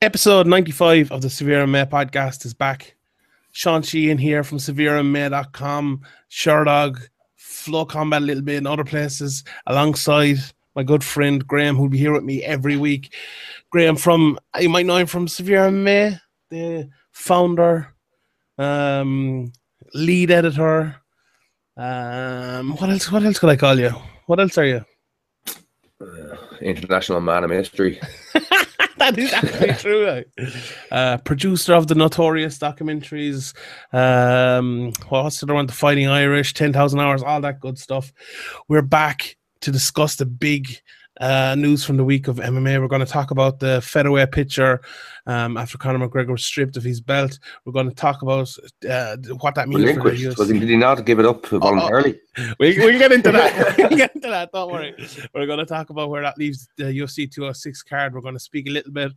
Episode 95 of the Severe MMA podcast is back. Sean Sheehan here from severemma.com, Sherdog, FloCombat a little bit in other places, alongside my good friend Graham, who'll be here with me every week. Graham from, you might know him from Severe MMA, the founder, um, lead editor. Um, what else? What else could I call you? What else are you? Uh, international man of mystery. that is actually true. eh? Uh, producer of the notorious documentaries. Um, what's the other one? The Fighting Irish, 10,000 Hours, all that good stuff. We're back to discuss the big uh, news from the week of MMA. We're going to talk about the featherweight picture um, after Conor McGregor was stripped of his belt. We're going to talk about uh, what that means for the Relinquished. Was he, UFC. did he not give it up voluntarily? We, we'll get into that. we'll get into that. Don't worry. We're going to talk about where that leaves the UFC 206 card. We're going to speak a little bit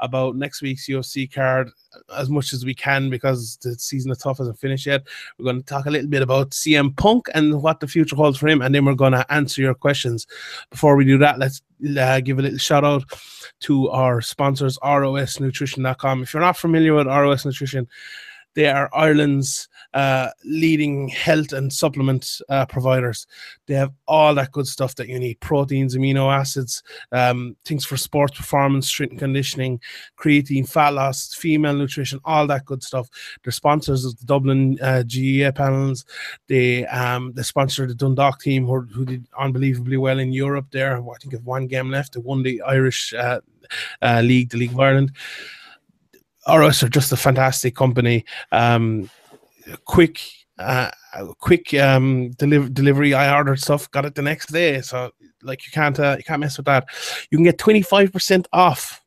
about next week's UFC card as much as we can because the season of TUF hasn't finished yet. We're going to talk a little bit about CM Punk and what the future holds for him, and then we're going to answer your questions. Before we do that, let's uh, give a little shout out to our sponsors, ROSNutrition.com. If you're not familiar with ROS Nutrition, they are Ireland's uh, leading health and supplement uh, providers. They have all that good stuff that you need proteins, amino acids, um, things for sports performance, strength and conditioning, creatine, fat loss, female nutrition, all that good stuff. They're sponsors of the Dublin uh, GAA panels. They um, they sponsor the Dundalk team, who, who did unbelievably well in Europe there. I think of one game left. They won the Irish uh, uh, League, the League of Ireland. RS are just a fantastic company. Um, quick, uh, quick um, deliver delivery. I ordered stuff, got it the next day. So like you can't uh, you can't mess with that. You can get twenty five percent off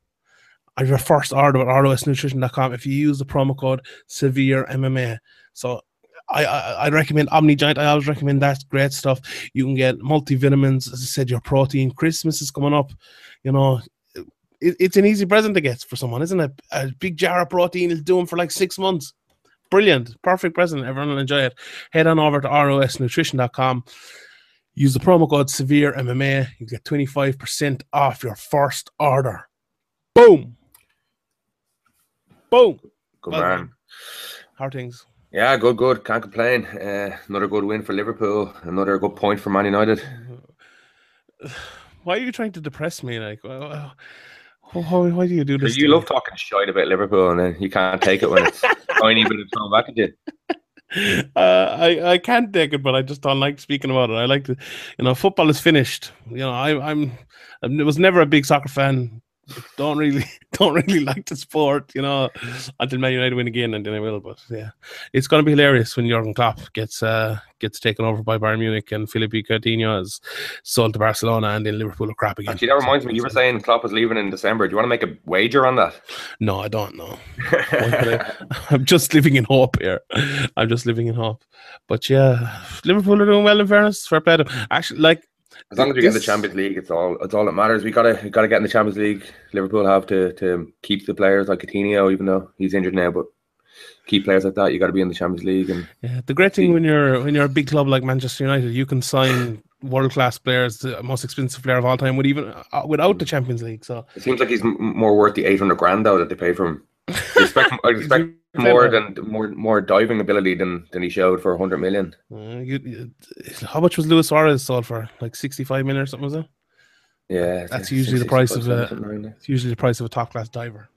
of your first order at rosnutrition.com if you use the promo code Severe MMA. So. I, I I recommend Omni Giant. I always recommend that great stuff. You can get multivitamins, as I said, your protein. Christmas is coming up. You know, it, it's an easy present to get for someone, isn't it? A big jar of protein will do them for like six months. Brilliant. Perfect present. Everyone will enjoy it. Head on over to rosnutrition.com. Use the promo code Severe MMA. You get 25% off your first order. Boom. Boom. Good Well man. How things? Yeah, good, good. Can't complain. Uh, another good win for Liverpool. Another good point for Man United. Why are you trying to depress me? Like, why, why, why do you do this? You love talking shite about Liverpool, and then you can't take it when it's tiny bit of thrown back at you. uh, I I can't take it, but I just don't like speaking about it. I like to, you know, football is finished. You know, I, I'm I was never a big soccer fan. Don't really don't really like the sport, you know, until Man United win again, and then I will. But yeah, it's going to be hilarious when Jurgen Klopp gets uh gets taken over by Bayern Munich and Philippe Coutinho is sold to Barcelona, and then Liverpool are crap again. Actually, that reminds me. You were saying Klopp was leaving in December. Do you want to make a wager on that? no, I don't know. I'm just living in hope here. I'm just living in hope. But yeah, Liverpool are doing well in fairness. Fair play to them. Actually, like As long as we get in the Champions League, it's all it's all that matters. We gotta we gotta get in the Champions League. Liverpool have to to keep the players like Coutinho, even though he's injured now, but keep players like that. You got to be in the Champions League, and yeah, the great thing when you're when you're a big club like Manchester United, you can sign world class players, the most expensive player of all time, with even uh, without the Champions League. So it seems like he's m- more worth the eight hundred grand though that they pay for him. I expect, I expect more than more more diving ability than than he showed for hundred million. Uh, you, you- how much was Luis Suarez sold for? Like sixty five million or something? Was it? Yeah, That's usually the price of a-. It's usually the price of a top class diver.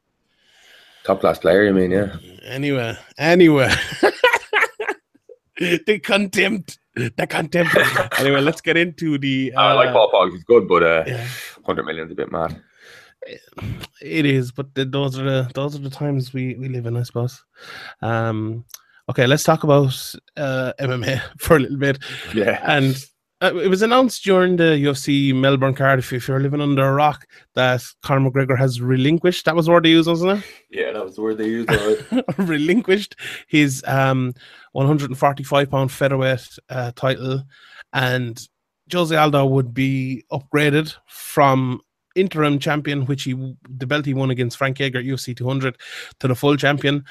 top class player. You mean, yeah. Anyway, anyway. the contempt. The contempt. anyway, let's get into the. Uh, I like Paul Pogba. He's good, but uh, yeah, hundred million's a bit mad. It is, but the, those are the those are the times we we live in, I suppose. Um, okay, let's talk about uh, MMA for a little bit. Yeah, And uh, it was announced during the UFC Melbourne card, if, if you're living under a rock, that Conor McGregor has relinquished. That was the word they used, wasn't it? yeah, that was the word they used. Relinquished his um 145 pound featherweight uh, title, and Jose Aldo would be upgraded from interim champion, which he the belt he won against Frank Edgar at UFC 200, to the full champion,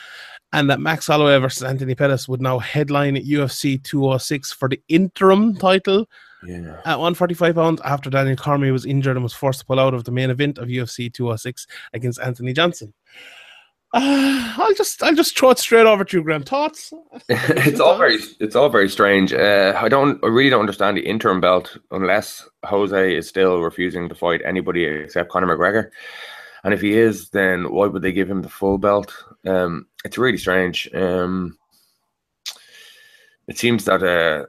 and that Max Holloway versus Anthony Pettis would now headline at UFC 206 for the interim title Yeah. At 145 pounds, after Daniel Cormier was injured and was forced to pull out of the main event of UFC 206 against Anthony Johnson. Uh, I'll just I'll just throw it straight over to you, Graham. Thoughts? it's all very it's all very strange. Uh, I don't I really don't understand the interim belt unless Jose is still refusing to fight anybody except Conor McGregor. And if he is, then why would they give him the full belt? Um, it's really strange. Um, it seems that uh,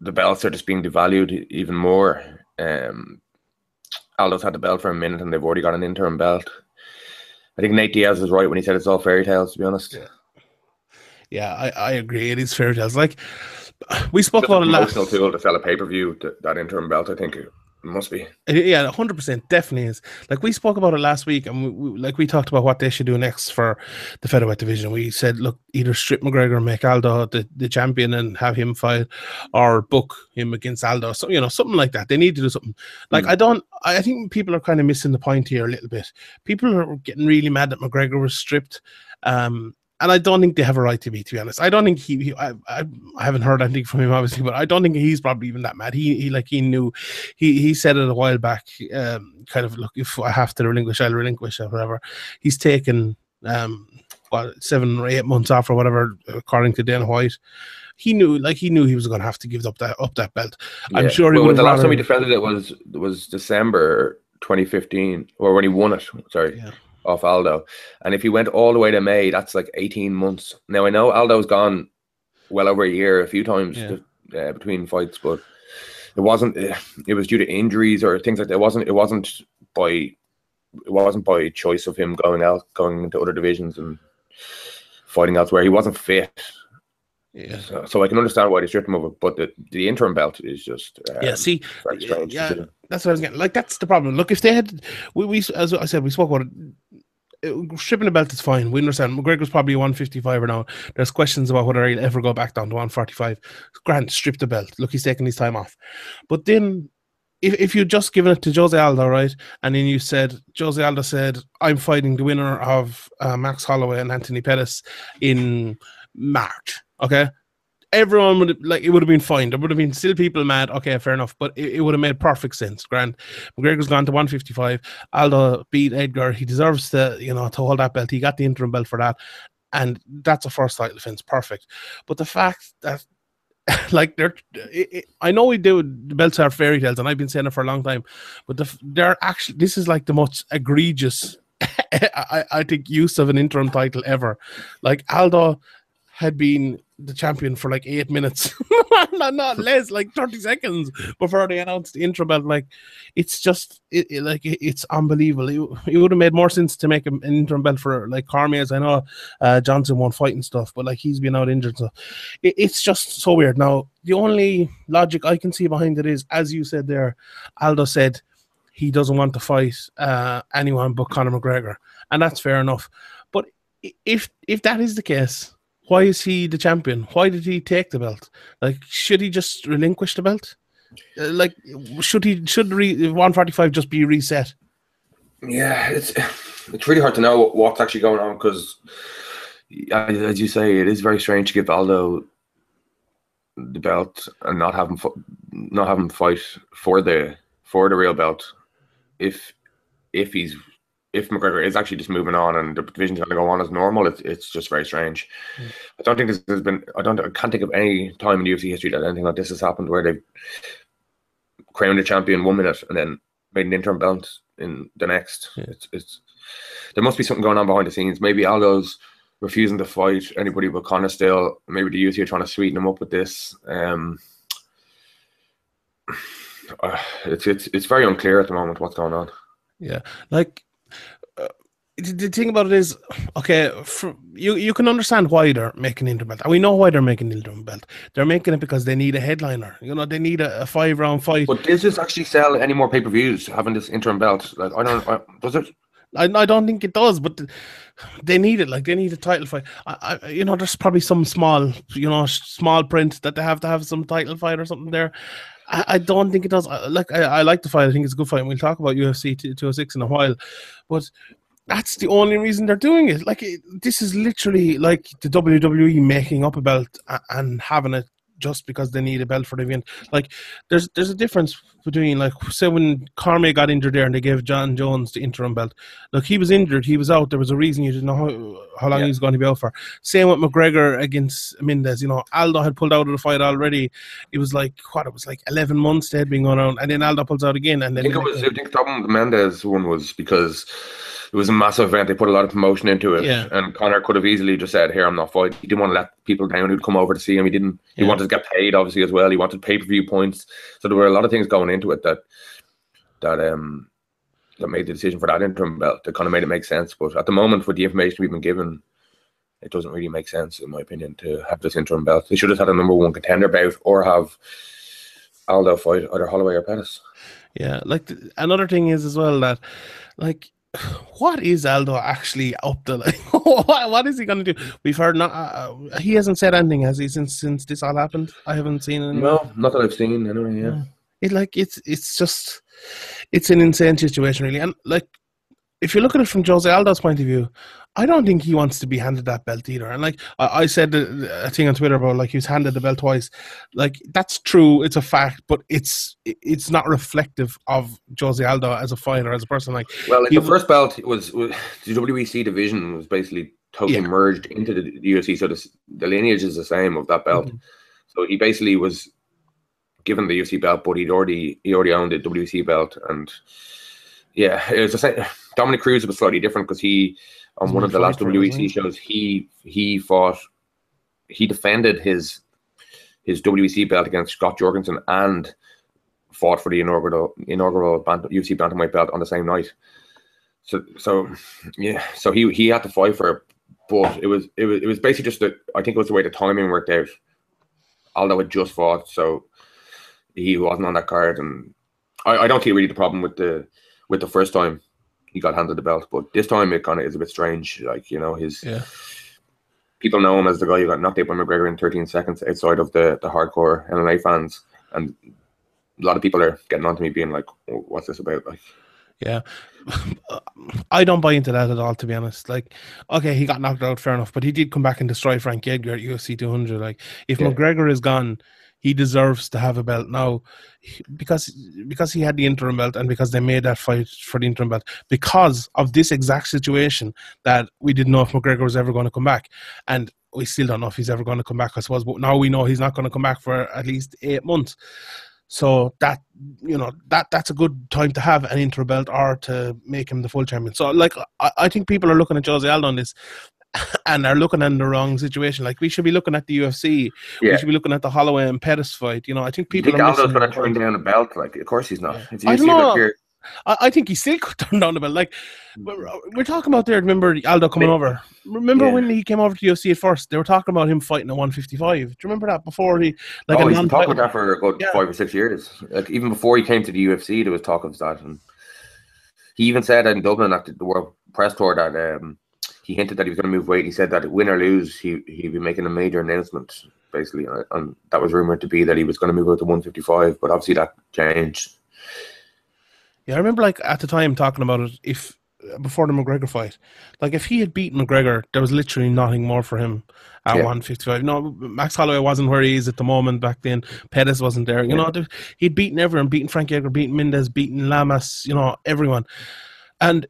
the belts are just being devalued even more. Um, Aldo's had the belt for a minute, and they've already got an interim belt. I think Nate Diaz was right when he said it's all fairy tales. To be honest, yeah, yeah I, I agree. It is fairy tales. Like we spoke Just about it last. tool to sell a pay per view. That interim belt, I think, it must be. Yeah, hundred percent, definitely is. Like we spoke about it last week, and we, we, like we talked about what they should do next for the featherweight division. We said, look, either strip McGregor, make Aldo the, the champion, and have him fight, or book him against Aldo. So you know, something like that. They need to do something. Like Mm. I don't. I think people are kind of missing the point here a little bit. People are getting really mad that McGregor was stripped. Um, and I don't think they have a right to be. To be honest, I don't think he. he I, I, I haven't heard anything from him, obviously, but I don't think he's probably even that mad. He, he like he knew. He he said it a while back. Um, kind of look, if I have to relinquish, I'll relinquish or whatever. He's taken um, what seven or eight months off or whatever, according to Dana White. He knew, like he knew, he was going to have to give up that up that belt. I'm sure he Well, would the have last time he defended it was was December 2015, or when he won it. Sorry, Yeah. Off Aldo. And if he went all the way to May, that's like 18 months. Now I know Aldo's gone well over a year a few times Yeah. uh, between fights, but it wasn't. uh, It was due to injuries or things like that. It wasn't. It wasn't by. It wasn't by choice of him going out, going into other divisions and fighting elsewhere. He wasn't fit, Yeah. so, so I can understand why they stripped him of it. But the, the interim belt is just um, yeah. See, very strange. yeah, that's what I was getting. Like that's the problem. Look, if they had, we, we as I said, we spoke about it. It- Stripping the belt is fine. We understand. McGregor's probably 155 or now. There's questions about whether he'll ever go back down to 145. Grant, strip the belt. Look, he's taking his time off. But then, if, if you just given it to Jose Aldo, right, and then you said Jose Aldo said, "I'm fighting the winner of uh, Max Holloway and Anthony Pettis in March," okay. Everyone would like it would have been fine. There would have been still people mad. Okay, fair enough, but it, it would have made perfect sense. Grant McGregor's gone to 155. Aldo beat Edgar. He deserves to, you know, to hold that belt. He got the interim belt for that, and that's a first title defense. Perfect. But the fact that, like, they're, it, it, I know we do the belts are fairy tales, and I've been saying it for a long time, but the, they're actually this is like the most egregious, I, I think, use of an interim title ever. Like Aldo had been the champion for like eight minutes, not, not less, like 30 seconds before they announced the interim belt. Like, it's just it, it- like it- it's unbelievable. It, it would have made more sense to make an interim belt for like Cormier. As I know uh, Johnson won't fight and stuff, but like he's been out injured, so it, it's just so weird. Now, the only logic I can see behind it is, as you said there, Aldo said he doesn't want to fight uh, anyone but Conor McGregor, and that's fair enough. But if if that is the case, why is he the champion? Why did he take the belt? Like, should he just relinquish the belt? Uh, like, should he should re, 145 just be reset? Yeah, it's it's really hard to know what's actually going on because, as you say, it is very strange to give Aldo the belt and not have him not have him fight for the for the real belt. If if he's if McGregor is actually just moving on and the division's going to go on as normal, it's it's just very strange. Mm. I don't think this has been. I don't. I can't think of any time in UFC history that anything like this has happened where they've crowned a champion one minute and then made an interim belt in the next. Yeah. It's it's there must be something going on behind the scenes. Maybe Aldo's refusing to fight anybody but Conor still. Maybe the UFC are trying to sweeten him up with this. Um, uh, it's it's it's very unclear at the moment what's going on. Yeah, like the, thing about it is, okay, for, you you can understand why they're making interim belt, and we know why they're making interim belt. They're making it because they need a headliner. You know, they need a, a five round fight. But does this actually sell any more pay per views having this interim belt? Like I don't. I, does it? I, I don't think it does, but they need it. Like they need a title fight. I, I, you know, there's probably some small, you know, small print that they have to have some title fight or something there. I, I don't think it does. I, like I, I like the fight. I think it's a good fight. and We'll talk about UFC 206 in a while, but that's the only reason they're doing it. Like it, this is literally like the WWE making up a belt and having it just because they need a belt for the event. Like there's there's a difference between like say when Cormier got injured there and they gave Jon Jones the interim belt. Look, he was injured, he was out. There was a reason you didn't know how, how long yeah. he was going to be out for. Same with McGregor against Mendes. You know, Aldo had pulled out of the fight already. It was like what it was like eleven months they had been going on, and then Aldo pulls out again. And then I think it was. I think the problem with the Mendes one was because it was a massive event. They put a lot of promotion into it, yeah. and Conor could have easily just said, "Here, I'm not fighting." He didn't want to let people down who'd come over to see him. He didn't. He yeah. wanted to get paid, obviously, as well. He wanted pay per view points. So there were a lot of things going into it that that um that made the decision for that interim belt. That kind of made it make sense. But at the moment, with the information we've been given, it doesn't really make sense, in my opinion, to have this interim belt. They should have had a number one contender bout or have Aldo fight either Holloway or Pettis. Yeah, like another thing is as well that, like, what is Aldo actually up to? Like, what, what is he going to do? We've heard not. Uh, uh, he hasn't said anything, has he? Since since this all happened, I haven't seen anything. No, not that I've seen. Anyway, yeah. It like it's it's just it's an insane situation, really, and like if you look at it from Jose Aldo's point of view, I don't think he wants to be handed that belt either. And like I, I said a thing on Twitter about like he was handed the belt twice. Like that's true, it's a fact, but it's it's not reflective of Jose Aldo as a fighter, as a person. Like well, like the first belt was, was the WEC division was basically totally yeah. merged into the, the UFC, so the, the lineage is the same of that belt. Mm-hmm. So he basically was given the UFC belt, but he'd already he already owned the WEC belt, and yeah, it was the same. Dominick Cruz was slightly different because he on one of the last WEC shows, he he fought, he defended his his WEC belt against Scott Jorgensen and fought for the inaugural inaugural bant- UFC bantamweight belt on the same night. So so yeah, so he he had to fight for it, but it was it was it was basically just that I think it was the way the timing worked out. Aldo had just fought, so he wasn't on that card, and I, I don't see really the problem with the with the first time he got handed the belt. But this time it kind of is a bit strange. Like you know, his yeah. people know him as the guy who got knocked out by McGregor in 13 seconds outside of the the hardcore MMA fans, and a lot of people are getting onto me being like, "What's this about?" Like. Yeah, I don't buy into that at all. To be honest, like, okay, he got knocked out, fair enough, but he did come back and destroy Frank Edgar at UFC 200. Like, if yeah. McGregor is gone, he deserves to have a belt now because because he had the interim belt and because they made that fight for the interim belt because of this exact situation that we didn't know if McGregor was ever going to come back. And we still don't know if he's ever going to come back I suppose but now we know he's not going to come back for at least eight months. So that you know that that's a good time to have an interim belt or to make him the full champion. So like I, I think people are looking at Jose Aldo on this and are looking in the wrong situation. Like we should be looking at the UFC. Yeah. We should be looking at the Holloway and Pettis fight. You know, I think people. You think Aldo's going to turn down a belt? Like, of course he's not. I don't know. I, I, think he still could turn down the belt. Like we're, we're talking about there. Remember Aldo coming over? Remember yeah. when he came over to UFC at first? They were talking about him fighting at 155. Do you remember that before he? Like oh, he's been talking about that for about yeah. five or six years. Like even before he came to the UFC, there was talk of that, and he even said in Dublin at the World Press Tour that um, he hinted that he was going to move weight. He said that win or lose, he he'd be making a major announcement. Basically, uh, and that was rumored to be that he was going to move out to 155, but obviously that changed. Yeah, I remember like at the time talking about it. If before the McGregor fight, like if he had beaten McGregor, there was literally nothing more for him at yeah. 155. No, Max Holloway wasn't where he is at the moment back then. Pettis wasn't there. You yeah. know, he'd beaten everyone, beaten Frank Edgar, beaten Mendes, beaten Lamas. You know, everyone and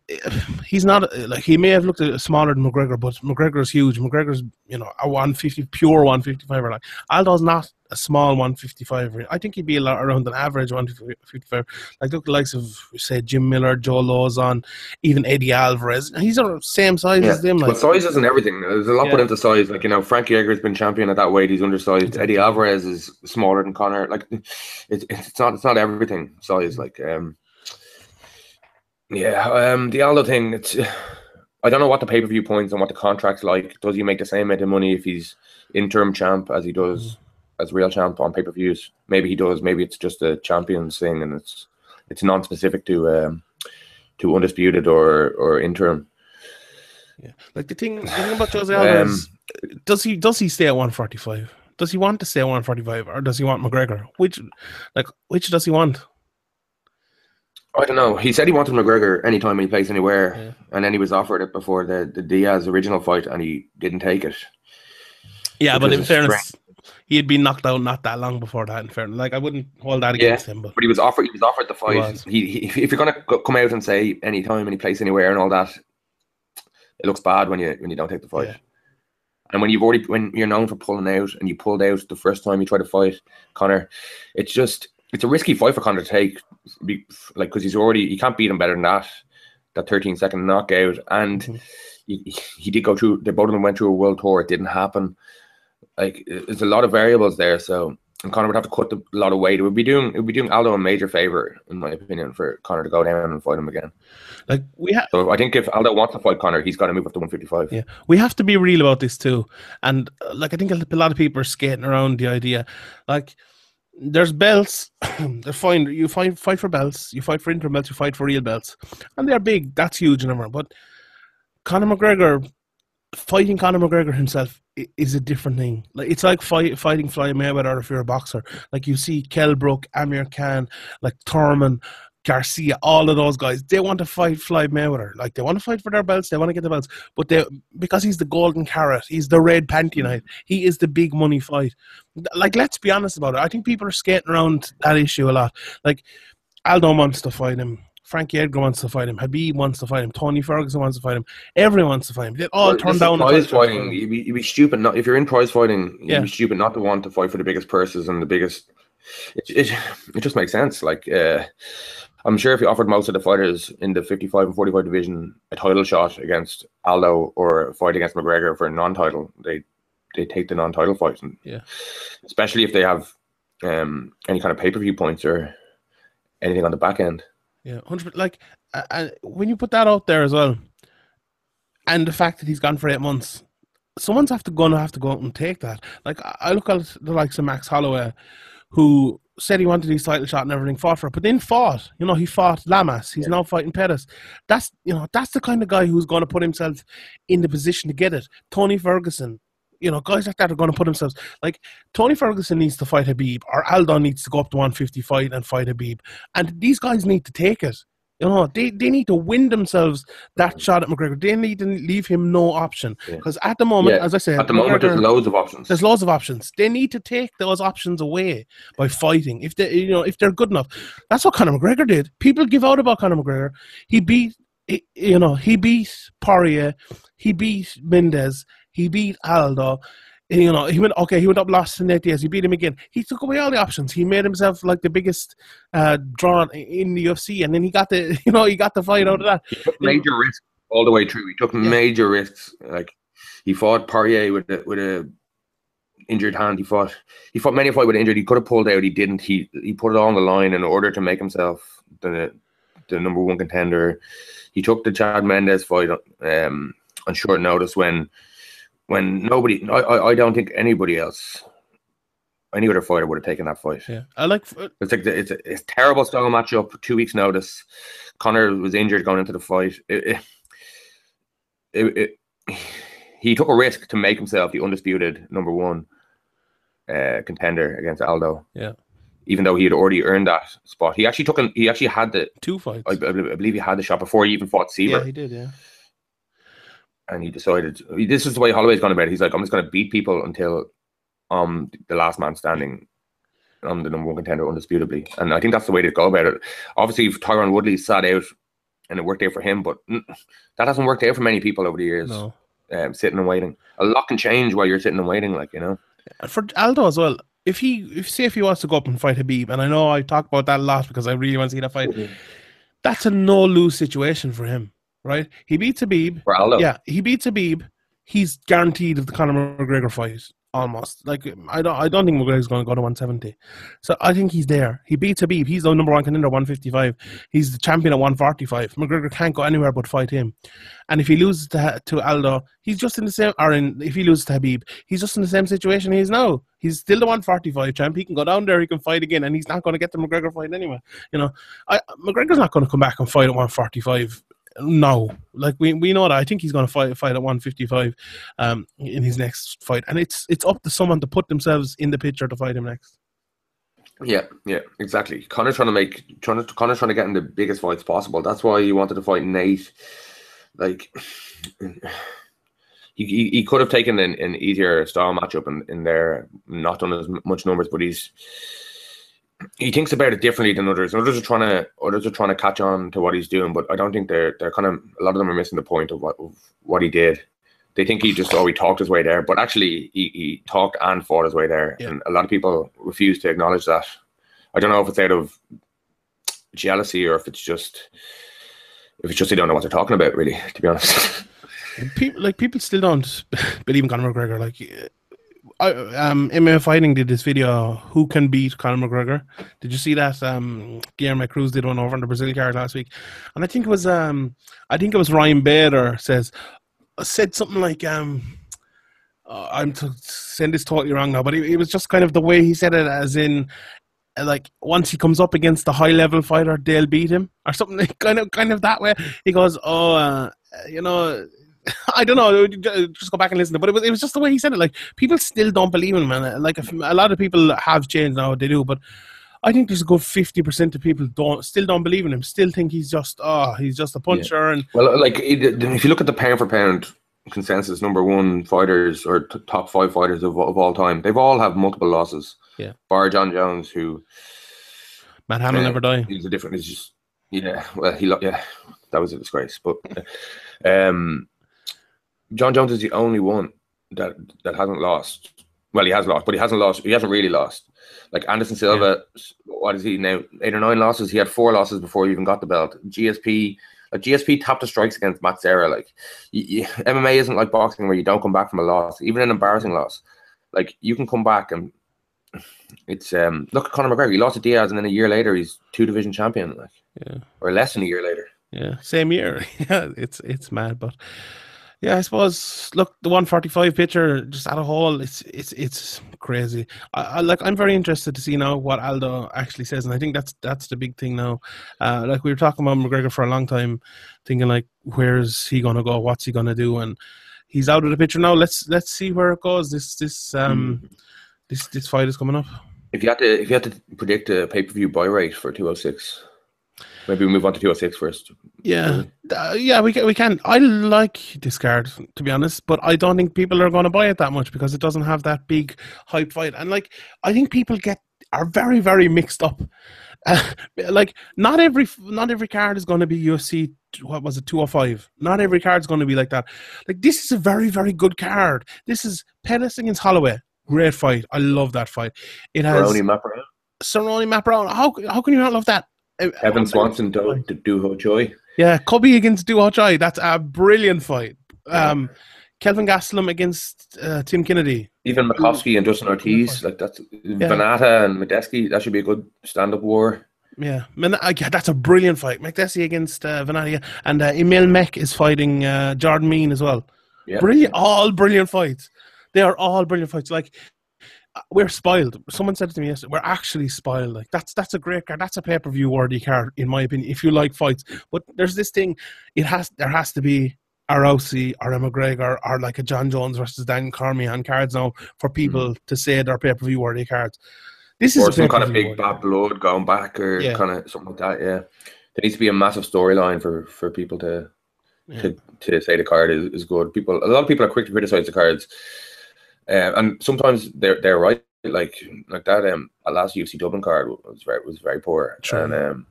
he's not like he may have looked smaller than McGregor, but McGregor is huge. McGregor's you know a 150 pure 155 like Aldo's not a small 155 I think he'd be a lot around an average 155. Like look the likes of say Jim Miller, Joe Lauzon, even Eddie Alvarez. He's the same size yeah. as them. Like but size isn't everything. There's a lot yeah. put into size. Like you know Frankie Edgar's been champion at that weight. He's undersized. Eddie Alvarez is smaller than Conor. Like it, it's not it's not everything size. Like um yeah, um, the Aldo thing. It's I don't know what the pay per view points and what the contract's like. Does he make the same amount of money if he's interim champ as he does mm-hmm. as real champ on pay per views? Maybe he does. Maybe it's just a champions thing, and it's it's non specific to um, to undisputed or or interim. Yeah, like the thing, the thing about Jose Aldo um, is, does he does he stay at one forty five? Does he want to stay at one forty five, or does he want McGregor? Which, like, which does he want? I don't know. He said he wanted McGregor anytime, he plays anywhere, yeah. and then he was offered it before the, the Diaz original fight, and he didn't take it. Yeah, but in fairness, he had been knocked out not that long before that. In fairness, like I wouldn't hold that against Yeah, him, but But he was offered. He was offered the fight. He, he, if you're gonna come out and say anytime, any place, anywhere, and all that, it looks bad when you when you don't take the fight. Yeah. And when you've already when you're known for pulling out and you pulled out the first time you try to fight Conor, it's just it's a risky fight for Conor to take, like because he's already you can't beat him better than that. That 13 second knockout, and Mhm. he, he did go through. They both of them went through a world tour. It didn't happen. Like there's a lot of variables there, so and Conor would have to cut the, a lot of weight. It would be doing it would be doing Aldo a major favor, in my opinion, for Conor to go down and fight him again. like we have. So I think if Aldo wants to fight Conor, he's got to move up to 155. Yeah, we have to be real about this too. And uh, like, I think a lot of people are skating around the idea. Like, there's belts. they're fine. You fight fight for belts. You fight for interim belts. You fight for real belts, and they're big. That's huge everything. But Conor McGregor fighting Conor McGregor himself is a different thing. Like it's like fight, fighting Floyd Mayweather if you're a boxer. Like you see Kell Brook, Amir Khan, like Thurman, Garcia, all of those guys. They want to fight Floyd Mayweather. Like they want to fight for their belts. They want to get the belts. But they because he's the golden carrot, he's the red panty knight. He is the big money fight. Like let's be honest about it. I think people are skating around that issue a lot. Like Aldo wants to fight him. Frankie Edgar wants to fight him. Khabib wants to fight him. Tony Ferguson wants to fight him. Everyone wants to fight him. They all Well, turn down prize fighting. You'd be, you'd be stupid not if you're in prize fighting. You'd Yeah. be stupid not to want to fight for the biggest purses and the biggest. It it, it just makes sense. Like uh, I'm sure if you offered most of the fighters in the 55 and 45 division a title shot against Aldo or a fight against McGregor for a non-title, they they take the non-title fight. And Yeah. especially if they have um, any kind of pay-per-view points or anything on the back end. Yeah, hundred. Like, uh, uh, when you put that out there as well, and the fact that he's gone for eight months, someone's have to gonna have to go out and take that. Like, I, I look at the likes of Max Holloway, who said he wanted his title shot and everything, fought for it, but then fought. You know, he fought Lamas. He's now fighting Pettis. That's you know, that's the kind of guy who's going to put himself in the position to get it. Tony Ferguson. You know, guys like that are going to put themselves like Tony Ferguson needs to fight Khabib, or Aldo needs to go up to 150 fight and fight Khabib, and these guys need to take it. You know, they, they need to win themselves that mm. shot at McGregor. They need to leave him no option Yeah. because at the moment, Yeah, as I said, At the moment, there's loads of options. there's loads of options. They need to take those options away by fighting. If they, you know, if they're good enough, that's what Conor McGregor did. People give out about Conor McGregor. He beat, you know, he beat Poirier, he beat Mendes, he beat Aldo. You know, he went okay. He went up, lost to Nate Diaz. He beat him again. He took away all the options. He made himself like the biggest uh, draw in the UFC, and then he got the, you know, he got the fight out of that. He took major risks all the way through. He took major risks. Like he fought Poirier with a, with a injured hand. He fought he fought many fight with injured. He could have pulled out. He didn't. He he put it all on the line in order to make himself the the number one contender. He took the Chad Mendes fight um, on short notice when when nobody. I, I I don't think anybody else. Any other fighter would have taken that fight. Yeah, I like. It's like the- it's a, it's a terrible style matchup. Two weeks notice. Conor was injured going into the fight. It, it, it, it- he took a risk to make himself the undisputed number one uh, contender against Aldo. Yeah. Even though he had already earned that spot, he actually took an, he actually had the Two fights. I, I believe he had the shot before he even fought Siver, yeah, he did. Yeah. And he decided this is the way Holloway's gone about it. He's like, I'm just going to beat people until um the last man standing. I'm the number one contender undisputably, and I think that's the way to go about it. Obviously, if Tyron Woodley sat out, and it worked out for him, but that hasn't worked out for many people over the years. No. Um, sitting and waiting, a lot can change while you're sitting and waiting. Like you know, And for Aldo as well, if he, if say if he wants to go up and fight Khabib, and I know I talk about that a lot because I really want to see that fight. That's a no lose situation for him, right? He beats Khabib. for Aldo, Yeah, he beats Khabib. He's guaranteed of the Conor McGregor fight almost. Like I don't, I don't think McGregor's going to go to 170. So I think he's there. He beats Khabib. He's the number one contender, 155. He's the champion at 145. McGregor can't go anywhere but fight him. And if he loses to, to Aldo, he's just in the same. Or in, if he loses to Khabib, he's just in the same situation he is now. He's still the 145 champ. He can go down there. He can fight again, and he's not going to get the McGregor fight anyway. You know, I, McGregor's not going to come back and fight at 145 no, like we, we know that. I think he's going to fight fight at 155 um, in his next fight, and it's it's up to someone to put themselves in the picture to fight him next. yeah, yeah, exactly. Conor's trying to make trying to Conor's trying to get in the biggest fights possible. That's why he wanted to fight Nate. Like he, he, he could have taken an, an easier style matchup in, in there, not done as much numbers, but he's he thinks about it differently than others. Others are trying to others are trying to catch on to what he's doing, but I don't think they're they're kind of a lot of them are missing the point of what of what he did. They think he just oh he talked his way there, but actually he, he talked and fought his way there, Yeah. and a lot of people refuse to acknowledge that. I don't know if it's out of jealousy or if it's just if it's just they don't know what they're talking about. Really, to be honest. people like people still don't believe in Conor McGregor. Like, I, um, MMA Fighting did this video, "Who Can Beat Conor McGregor?" Did you see that? Um, Guilherme Cruz did one over on the Brazil card last week, and I think it was um, I think it was Ryan Bader says said something like um. Uh, I'm t- saying this totally wrong now, but it, it was just kind of the way he said it, as in, uh, like once he comes up against a high level fighter, they'll beat him, or something kind of kind of that way. He goes, "Oh, uh, you know, I don't know. Uh, uh, just go back and listen to it. But it was, it was just the way he said it. Like, people still don't believe in him, man. Uh, like, if, a lot of people have changed now, they do. But I think there's a good 50% of people don't still don't believe in him, still think he's just, oh, he's just a puncher. And Well, like if you look at the pound for pound consensus, number one fighters or t- top five fighters of, of all time, they've all have multiple losses. Yeah. Bar Jon Jones, who Matt Hamill Yeah. never die. he's a different. He's just yeah. Well, he yeah, that was a disgrace. But um, Jon Jones is the only one that that hasn't lost. Well, he has lost, but he hasn't lost. He hasn't really lost. Like Anderson Silva, what is he now? Eight or nine losses. He had four losses before he even got the belt. GSP, like GSP, tapped the strikes against Matt Serra. Like y y MMA isn't like boxing where you don't come back from a loss, even an embarrassing loss. Like you can come back and it's um look at Conor McGregor. He lost to Diaz, and then a year later he's two division champion. Like Yeah. or less than a year later. Yeah, same year. yeah, it's it's mad, but yeah, I suppose. Look, the one forty five picture just at a whole, it's it's it's crazy. I, I like. I'm very interested to see now what Aldo actually says, and I think that's that's the big thing now. Uh, like we were talking about McGregor for a long time, thinking like, where's he gonna go? What's he gonna do? And he's out of the picture now. Let's let's see where it goes. This this um this this fight is coming up. If you had to if you had to predict a pay per view buy rate for two oh six, maybe we move on to 206 first. Yeah, uh, yeah, we can. We can. I like this card to be honest, but I don't think people are going to buy it that much because it doesn't have that big hype fight. And like, I think people get are very, very mixed up. Uh, like, not every not every card is going to be UFC. What was it, two hundred five? Not every card is going to be like that. Like, this is a very, very good card. This is Pettis against Holloway. Great fight. I love that fight. It has Matt Brown, Cerrone, Matt How how can you not love that? Uh, Evan Swanson, Do Doo Ho Choi. yeah, Cubby against Doo Ho Choi. That's a brilliant fight. Um, Kelvin Gastelum against uh, Tim Kennedy. Even Makovsky and Dustin Ortiz, like that's Vannata and Makdessi. That should be a good stand-up war. Yeah, Man, uh, yeah, that's a brilliant fight. Makdessi against uh, Vannata. And uh, Emil Meek is fighting uh, Jordan Mein as well. Yeah. Brilliant. All brilliant fights. They are all brilliant fights. Like, Uh, we're spoiled. Someone said it to me yesterday, we're actually spoiled. Like, that's that's a great card. That's a pay per view worthy card, in my opinion, if you like fights. But there's this thing, it has there has to be a Rousey or a McGregor or like a Jon Jones versus Dan Cormier on cards now for hmm. people to say they're pay per view worthy cards. This is. Or a some kind of big bad blood going back or Yeah. kind of something like that. Yeah. There needs to be a massive storyline for, for people to, Yeah. to to say the card is, is good. People a lot of people are quick to criticize the cards. Uh, and sometimes they're they're right. Like like that um that last UFC Dublin card was very was very poor. True. And um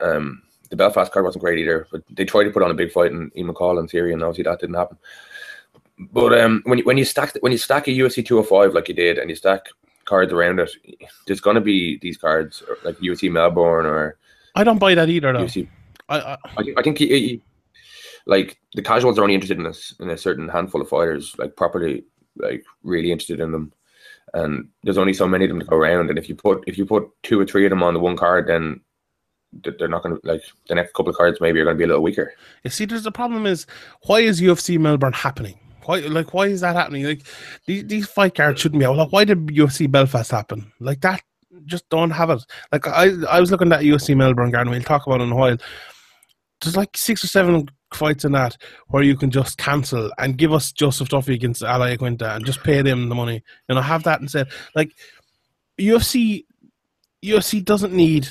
um the Belfast card wasn't great either. But they tried to put on a big fight in Ian McCall and Seery and obviously that didn't happen. But um when you when you stack when you stack a UFC two oh five like you did and you stack cards around it, there's gonna be these cards like UFC Melbourne or I don't buy that either, though. UFC I, I, I think he, he- like the casuals are only interested in this in a certain handful of fighters, like properly, like really interested in them. And there's only so many of them to go around. And if you put if you put two or three of them on the one card, then they're not going to like the next couple of cards. Maybe are going to be a little weaker. You see, there's the problem is why is UFC Melbourne happening? Why, like, why is that happening? Like, these, these fight cards shouldn't be out. Like, why did UFC Belfast happen? Like that, just don't have it. Like, I, I was looking at UFC Melbourne card, and we'll talk about it in a while. There's like six or seven fights in that where you can just cancel and give us Joseph Duffy against Ali Quinta and just pay them the money. You know, have that instead. Like, UFC, UFC doesn't need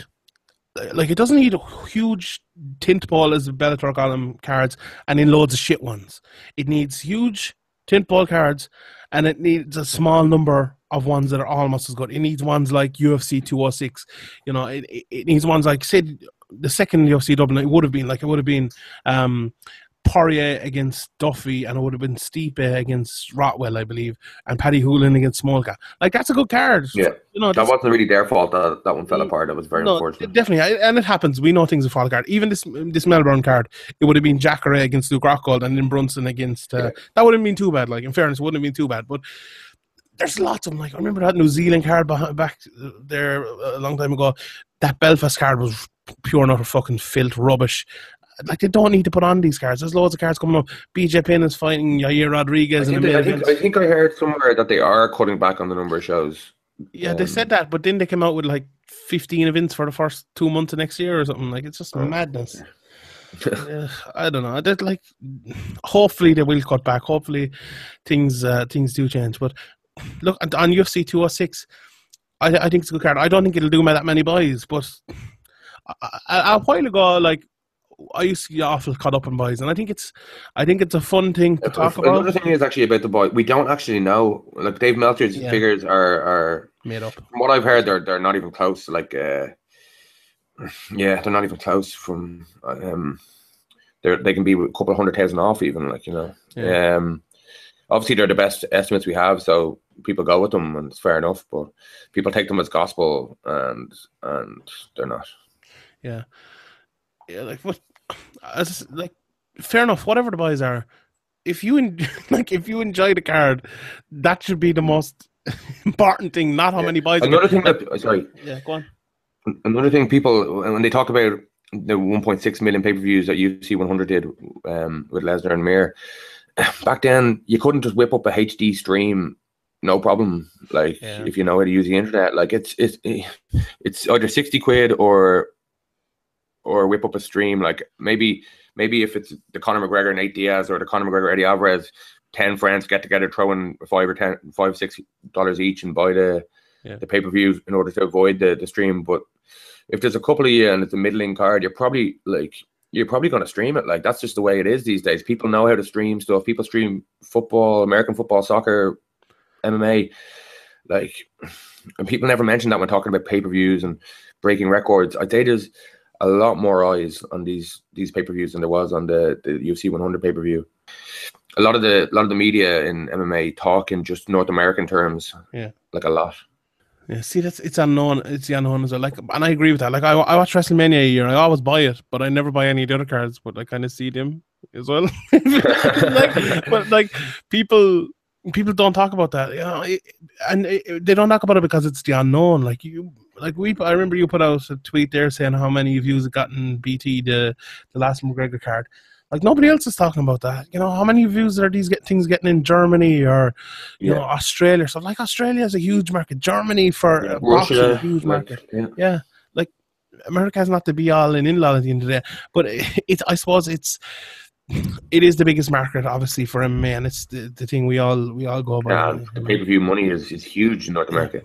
like it doesn't need a huge tint ball as Bellator column cards and in loads of shit ones. It needs huge tint ball cards and it needs a small number of ones that are almost as good. It needs ones like UFC 206. You know, it, it needs ones like say the second UFC Dublin. It would have been like it would have been um, Poirier against Duffy, and it would have been Stipe against Rothwell, I believe, and Paddy Holohan against Smolka. Like that's a good card. Yeah, you know that wasn't really their fault that that one fell mm. apart. That was very no, unfortunate. Definitely, and it happens. We know things will fall apart. Even this this Melbourne card, it would have been Jacare against Luke Rockhold, and then Brunson against. Uh, yeah. That wouldn't have been too bad. Like in fairness, it wouldn't have been too bad, but there's lots of them. Like I remember that New Zealand card back there a long time ago. That Belfast card was pure and utter fucking filth, rubbish like they don't need to put on these cards. There's loads of cards coming up. BJ Penn is fighting Yair Rodriguez. I think, they, I, think, I think I heard somewhere that they are cutting back on the number of shows. Yeah, um, they said that, but then they came out with like 15 events for the first two months of next year or something. Like it's just oh. madness. uh, I don't know. That like, hopefully they will cut back. Hopefully, things uh, things do change. But look on UFC 206, I, I think it's a good card. I don't think it'll do me that many buys, but a, a while ago, like I used to get awful caught up in boys, and I think it's, I think it's a fun thing to talk Another about. Another thing is actually about the boy. We don't actually know. Like Dave Meltzer's yeah. figures are are made up. From what I've heard, they're they're not even close. Like, uh, yeah, they're not even close. From um, they they can be a couple of hundred thousand off, even like you know. Yeah. Um, obviously they're the best estimates we have, so people go with them, and it's fair enough. But people take them as gospel, and and they're not. Yeah yeah, like what, as like fair enough. Whatever the buys are, if you en- like if you enjoy the card, that should be the most important thing. Not how yeah. many buys. Another thing that sorry, yeah, go on. Another thing, people when they talk about the 1.6 million pay per views that UFC 100 did um, with Lesnar and Mir, back then you couldn't just whip up a HD stream no problem. Like yeah. if you know how to use the internet, like it's it's it's either sixty quid or or whip up a stream. Like maybe maybe if it's the Conor McGregor and Nate Diaz or the Conor McGregor Eddie Alvarez, ten friends get together, throw in five or ten, five six dollars each, and buy the yeah. the pay per view in order to avoid the the stream. But if there's a couple of you and it's a middling card, you're probably like you're probably going to stream it. Like that's just the way it is these days. People know how to stream stuff. People stream football, American football, soccer, MMA. Like, and people never mention that when talking about pay per views and breaking records. I'd say there's a lot more eyes on these these pay per views than there was on the, the UFC 100 pay per view. A lot of the a lot of the media in MMA talk in just North American terms. Yeah, like a lot. Yeah, see, that's it's unknown. It's the unknown as well. Like, and I agree with that. Like, I, I watch WrestleMania a year. I always buy it, but I never buy any of the other cards. But I kind of see them as well. like, but like people, people don't talk about that. You know, and they don't talk about it because it's the unknown. Like you, like we, I remember you put out a tweet there saying how many views have gotten BT the the last McGregor card. Like nobody else is talking about that. You know, how many views are these get, things getting in Germany or you yeah. know Australia? So like Australia is a huge market. Germany for yeah, boxing, a huge market. yeah. yeah. like America is not the be all and end all at the end of the day. But it's I suppose it's it is the biggest market, obviously, for MMA, and it's the, the thing we all we all go about. Yeah, the pay per view money is, is huge in North America.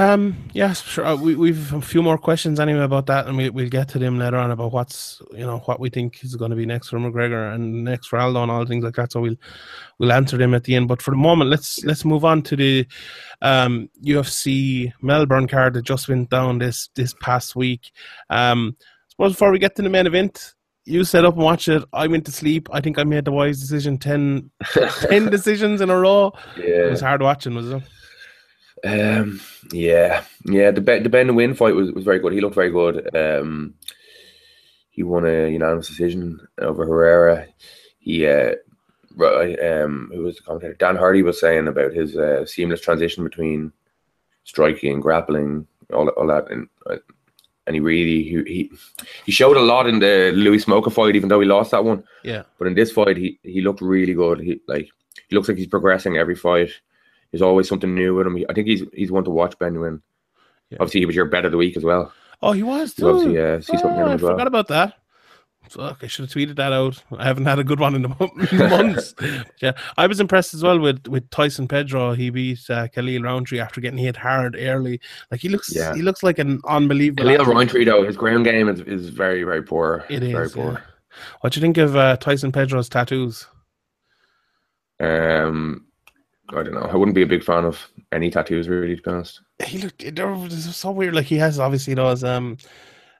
Um, yes, sure. Uh, we we've a few more questions anyway about that, and we we'll get to them later on about what's you know what we think is going to be next for McGregor and next for Aldo and all things like that. So we'll we'll answer them at the end. But for the moment, let's let's move on to the um, UFC Melbourne card that just went down this this past week. Um, suppose before we get to the main event, you set up and watch it. I went to sleep. I think I made the wise decision 10, 10 decisions in a row. Yeah. It was hard watching, was it? Um, yeah, yeah. The Ben the Ben Nguyen fight was, was very good. He looked very good. Um, he won a unanimous decision over Herrera. He uh, um, who was the commentator? Dan Hardy was saying about his uh, seamless transition between striking, and grappling, all all that, and uh, and he really he, he he showed a lot in the Louis Smolka fight, even though he lost that one. Yeah. But in this fight, he he looked really good. He like he looks like he's progressing every fight. There's always something new with him. I think he's he's one to watch Ben. Yeah. Obviously, he was your bet of the week as well. Oh, he was too. obviously, yeah, see something oh, in him as I well. forgot about that. Fuck, I should have tweeted that out. I haven't had a good one in the months. yeah, I was impressed as well with with Tyson Pedro. He beat uh, Khalil Rountree after getting hit hard early. Like he looks, yeah. he looks like an unbelievable. Khalil athlete. Rountree though, his ground game is, is very very poor. It is very poor. What do you think of uh, Tyson Pedro's tattoos? Um, I don't know. I wouldn't be a big fan of any tattoos, really, to be honest. He looked so weird. Like he has obviously those um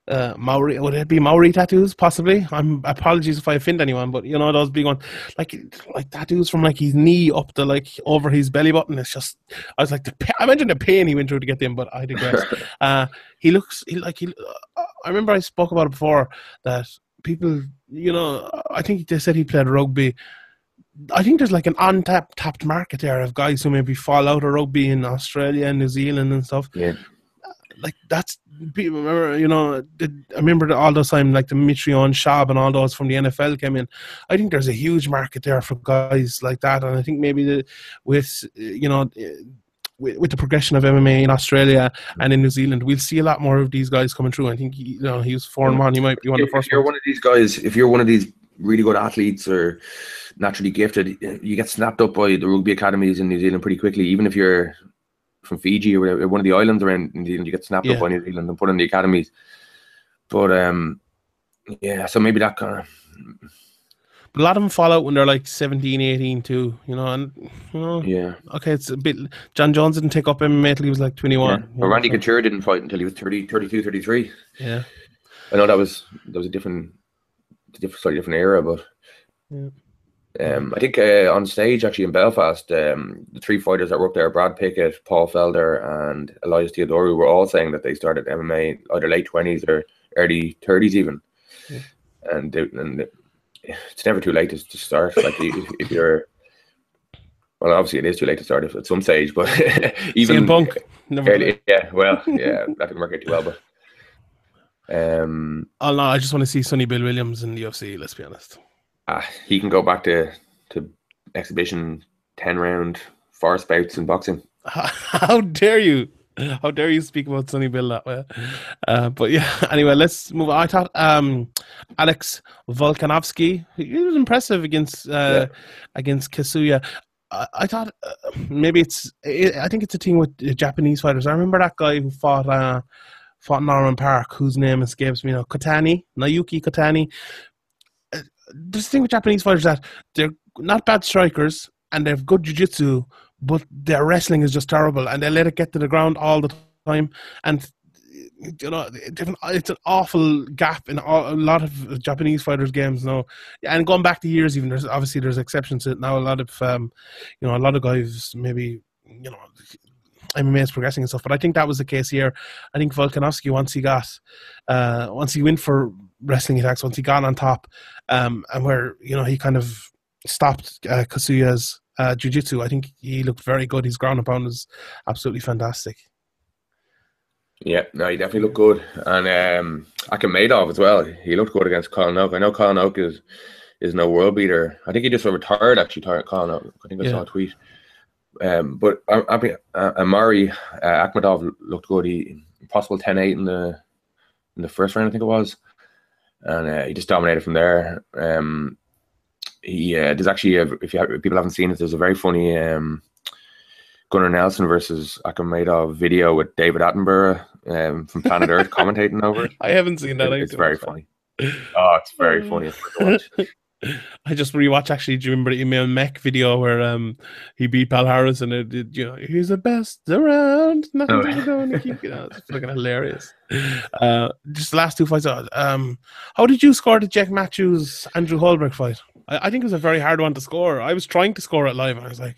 uh Maori would it be Maori tattoos possibly? I'm apologies if I offend anyone, but you know those big ones like like tattoos from like his knee up to like over his belly button. It's just I was like the I mentioned the pain he went through to get them, but I digress. uh, he looks he like he. Uh, I remember I spoke about it before that people, you know, I think they said he played rugby. I think there's like an untapped tapped market there of guys who maybe fall out of rugby in Australia and New Zealand and stuff. Yeah. Uh, like that's people remember, you know, I remember all those time like the Mitrione Schaub and all those from the NFL came in. I think there's a huge market there for guys like that, and I think maybe the, with you know uh, with, with, the progression of MMA in Australia and in New Zealand, we'll see a lot more of these guys coming through. I think you know he was four and one. He might be one of the first. If you're ones. one of these guys, if you're one of these really good athletes or naturally gifted, you get snapped up by the rugby academies in New Zealand pretty quickly. Even if you're from Fiji or whatever, one of the islands around New Zealand, you get snapped yeah. up by New Zealand and put in the academies. But um, yeah, so maybe that kind of but a lot of them fall out when they're like 17, 18 too, you know, and you know, yeah. Okay, it's a bit. Jon Jones didn't take up MMA until he was like 21. Yeah. Well, Randy so. Couture didn't fight until he was 30, 32, 33. Yeah. I know that was that was a different, different slightly different era, but yeah. Um, I think uh, on stage actually in Belfast, um, the three fighters that were up there, Brad Pickett, Paul Felder, and Elias Theodorou, were all saying that they started MMA either late twenties or early thirties, even. Yeah. And they, and it's never too late to, to start. Like if, if, you're, well, obviously it is too late to start at some stage, but even Punk, early, yeah, well, yeah, that didn't work out too well, but. Um, oh no, I just want to see Sonny Bill Williams in the UFC. Let's be honest. Uh, he can go back to to exhibition ten round forest bouts in boxing. How dare you? How dare you speak about Sonny Bill that way? Uh, but yeah, anyway, let's move on. I thought um, Alex Volkanovski, he was impressive against uh, yeah. against Kasuya. I, I thought uh, maybe it's, it, I think it's a team with Japanese fighters. I remember that guy who fought uh, fought Norman Parke, whose name escapes me now, Kotani, Naoki Kotani. Uh, the thing with Japanese fighters that they're not bad strikers and they have good jiu-jitsu but their wrestling is just terrible, and they let it get to the ground all the time. And you know, it's an awful gap in a lot of Japanese fighters' games now. And going back to years, even there's obviously there's exceptions now. A lot of um, you know, a lot of guys maybe you know. MMA is progressing and stuff, but I think that was the case here. I think Volkanovski once he got, uh, once he went for wrestling attacks, once he got on top, um, and where you know he kind of stopped uh, Kasuya's uh, jiu-jitsu. I think he looked very good. His ground and pound was absolutely fantastic. Yeah, no, he definitely looked good. And um, Akhmedov as well. He looked good against Kyle Noke. I know Kyle Noke is is no world beater. I think he just retired actually. Kyle Noke. I think I yeah. saw a tweet. Um, but I, I mean, uh, Omari uh, Akhmedov looked good. He possible 10-8 in the in the first round, I think it was, and uh, he just dominated from there. Um, he uh, there's actually a, if, you have, if people haven't seen it, there's a very funny um, Gunnar Nelson versus Akhmedov video with David Attenborough um, from Planet Earth commentating over it. I haven't seen that. It, it's very funny. Oh, it's very funny. I just rewatched actually. Do you remember the Emil Meek video where um he beat Pal Harris and it, it you know he's the best around. Nothing oh. to go and keep you know it's fucking hilarious. Uh, just the last two fights. Uh, um, how did you score the Jake Matthews Andrew Holbrook fight? I, I think it was a very hard one to score. I was trying to score it live. and I was like,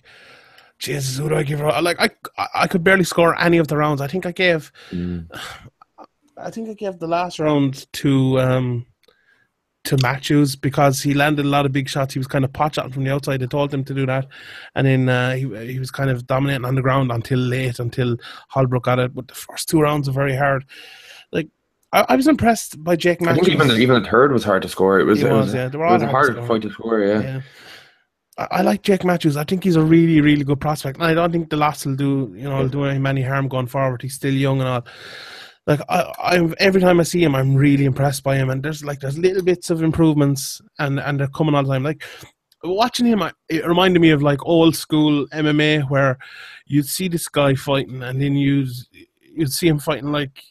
Jesus, who do I give her? Like I, I could barely score any of the rounds. I think I gave, mm. I think I gave the last round to um to Matthews because he landed a lot of big shots. He was kind of pot shotting from the outside. They told him to do that, and then uh, he he was kind of dominating on the ground until late, until Holbrook got it. But the first two rounds were very hard. Like I, I was impressed by Jake Matthews. even the, even the third was hard to score. It was, it was, it was yeah. They were all it was a hard to fight to score. Yeah. yeah. I, I like Jake Matthews. I think he's a really, really good prospect. And I don't think the loss will do, you know, will do any many harm going forward. He's still young and all. Like I, I'm every time I see him, I'm really impressed by him. And there's like there's little bits of improvements, and and they're coming all the time. Like watching him, it reminded me of like old school MMA where you'd see this guy fighting, and then you'd you'd see him fighting like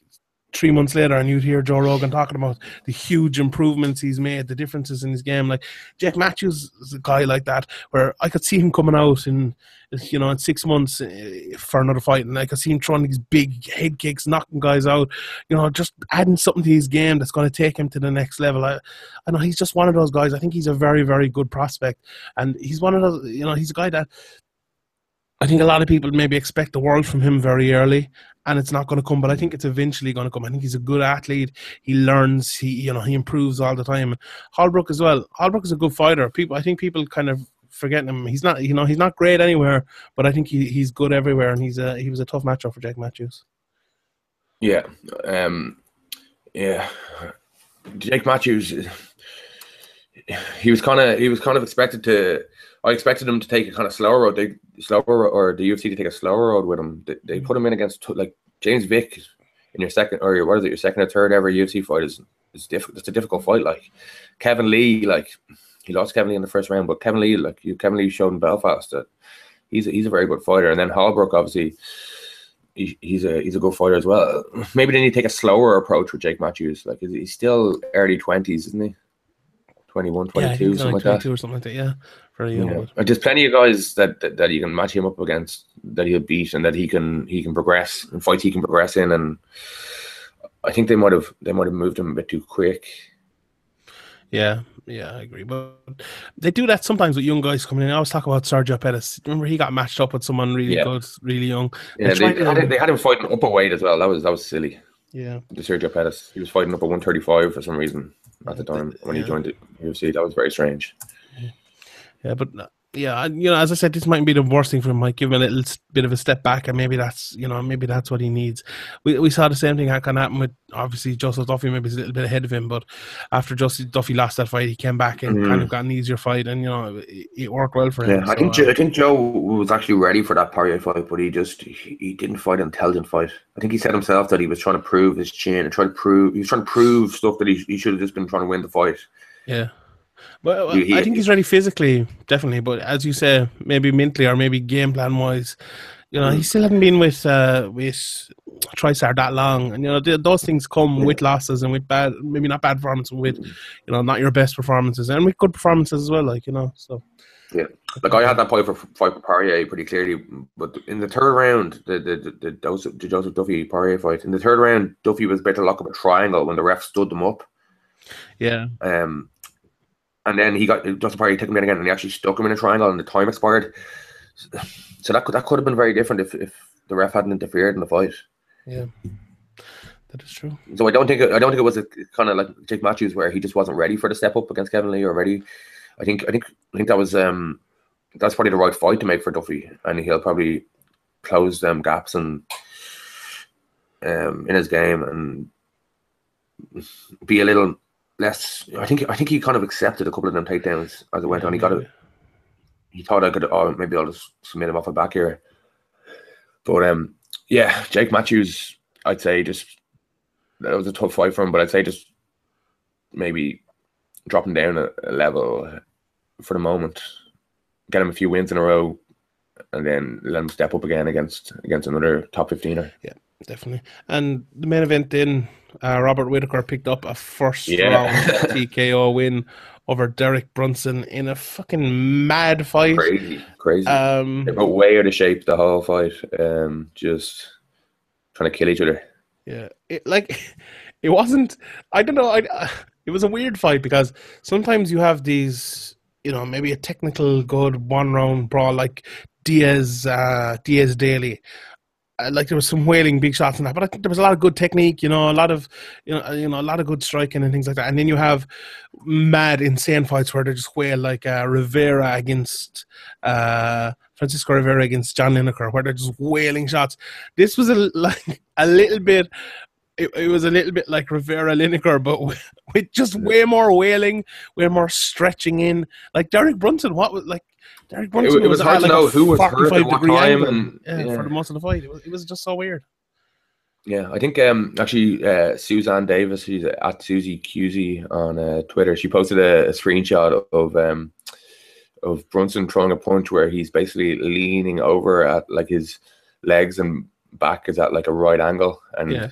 three months later and you'd hear Joe Rogan talking about the huge improvements he's made, the differences in his game. Like Jake Matthews is a guy like that where I could see him coming out in you know in six months eh, for another fight, and I could see him throwing these big head kicks, knocking guys out. You know, just adding something to his game that's going to take him to the next level. I, I know he's just one of those guys. I think he's a very very good prospect, and he's one of those. You know, he's a guy that I think a lot of people maybe expect the world from him very early, and it's not going to come. But I think it's eventually going to come. I think he's a good athlete. He learns. He you know he improves all the time. Holbrook as well. Holbrook is a good fighter. People, I think people kind of forget him. He's not you know he's not great anywhere, but I think he, he's good everywhere, and he's a he was a tough matchup for Jake Matthews. Yeah, um, yeah, Jake Matthews. He was kind of he was kind of expected to I expected them to take a kind of slower road, they slower or the UFC to take a slower road with him. They, they mm. put him in against like James Vick in your second or your, what is it, your second or third ever UFC fight is is difficult. It's a difficult fight. Like Kevin Lee, like he lost Kevin Lee in the first round, but Kevin Lee, like you, Kevin Lee showed in Belfast that he's a, he's a very good fighter. And then Holbrook, obviously, he, he's a he's a good fighter as well. Maybe they need to take a slower approach with Jake Matthews. Like he's still early twenties, isn't he? 21, 22, yeah, something like, like that. or something like that. Yeah, very young. Yeah. And there's plenty of guys that, that, that you can match him up against that he'll beat and that he can he can progress and fights he can progress in. And I think they might have they might have moved him a bit too quick. Yeah, yeah, I agree. But they do that sometimes with young guys coming in. I always talk about Sergio Pettis. Remember, he got matched up with someone really yeah. good, really young. Yeah, they, they, had, they had him fighting upper weight as well. That was that was silly. Yeah, the Sergio Pettis. He was fighting up at 135 for some reason at the time when yeah. he joined the UFC. That was very strange. Yeah, but uh, yeah, you know, as I said, this might be the worst thing for him. Might give him a little bit of a step back, and maybe that's you know maybe that's what he needs. We we saw the same thing kind of happen with obviously Joseph Duffy. Maybe he's a little bit ahead of him, but after Joseph Duffy lost that fight, he came back and mm. kind of got an easier fight, and you know it, it worked well for him. Yeah, so, I think uh, I think Joe was actually ready for that Poirier fight, but he just he, he didn't fight an intelligent fight. I think he said himself that he was trying to prove his chin and try to prove he was trying to prove stuff that he he should have just been trying to win the fight. Yeah. Well, he, I think he's ready physically, definitely. But as you say, maybe mentally or maybe game plan wise, you know, mm. he still hasn't been with uh, with TriStar that long, and you know th- those things come yeah. with losses and with bad, maybe not bad performances, with you know not your best performances, and with good performances as well. Like you know, so yeah, like I had that point for fight for Poirier pretty clearly, but in the third round, the the the, the, Joseph, the Joseph Duffy Poirier fight, in the third round, Duffy was better lock up a triangle when the ref stood them up. Yeah. Um, and then he got Dustin Poirier took him in again, and he actually stuck him in a triangle, and the time expired. So that could that could have been very different if, if the ref hadn't interfered in the fight. Yeah, that is true. So I don't think I don't think it was a kind of like Jake Matthews where he just wasn't ready for the step up against Kevin Lee or ready. I think I think I think that was um that's probably the right fight to make for Duffy, and he'll probably close them gaps and um in his game and be a little less. I think I think he kind of accepted a couple of them takedowns as it went yeah, on. He got it. He thought I could. Oh, maybe I'll just submit him off the back here. But um, yeah, Jake Matthews. I'd say just that was a tough fight for him, but I'd say just maybe dropping down a, a level for the moment, get him a few wins in a row, and then let him step up again against against another top 15er. Yeah, definitely. And the main event then uh, Robert Whitaker picked up a first yeah. round TKO win over Derek Brunson in a fucking mad fight. Crazy, crazy. Um, they put way out of shape the whole fight. Um, just trying to kill each other. Yeah, it, like it wasn't. I don't know. I, uh, it was a weird fight because sometimes you have these, you know, maybe a technical good one round brawl like Diaz, uh, Diaz Daley, like there was some whaling big shots in that, but I think there was a lot of good technique, you know, a lot of you know, you know, a lot of good striking and things like that. And then you have mad, insane fights where they just whale like uh, Rivera against uh, Francisco Rivera against John Lineker, where they're just whaling shots. This was a like a little bit. It, it was a little bit like Rivera Lineker, but with, with just way more whaling, way more stretching in. Like Derek Brunson, what was like Derek Brunson it, it was, was hard to like know who was hurt at what time, and yeah, yeah. for the most of the fight, it was, it was just so weird. Yeah, I think um, actually uh, Suzanne Davis, she's at Susie QZ on uh, Twitter. She posted a, a screenshot of um, of Brunson throwing a punch where he's basically leaning over at like his legs and back is at like a right angle, and Yeah.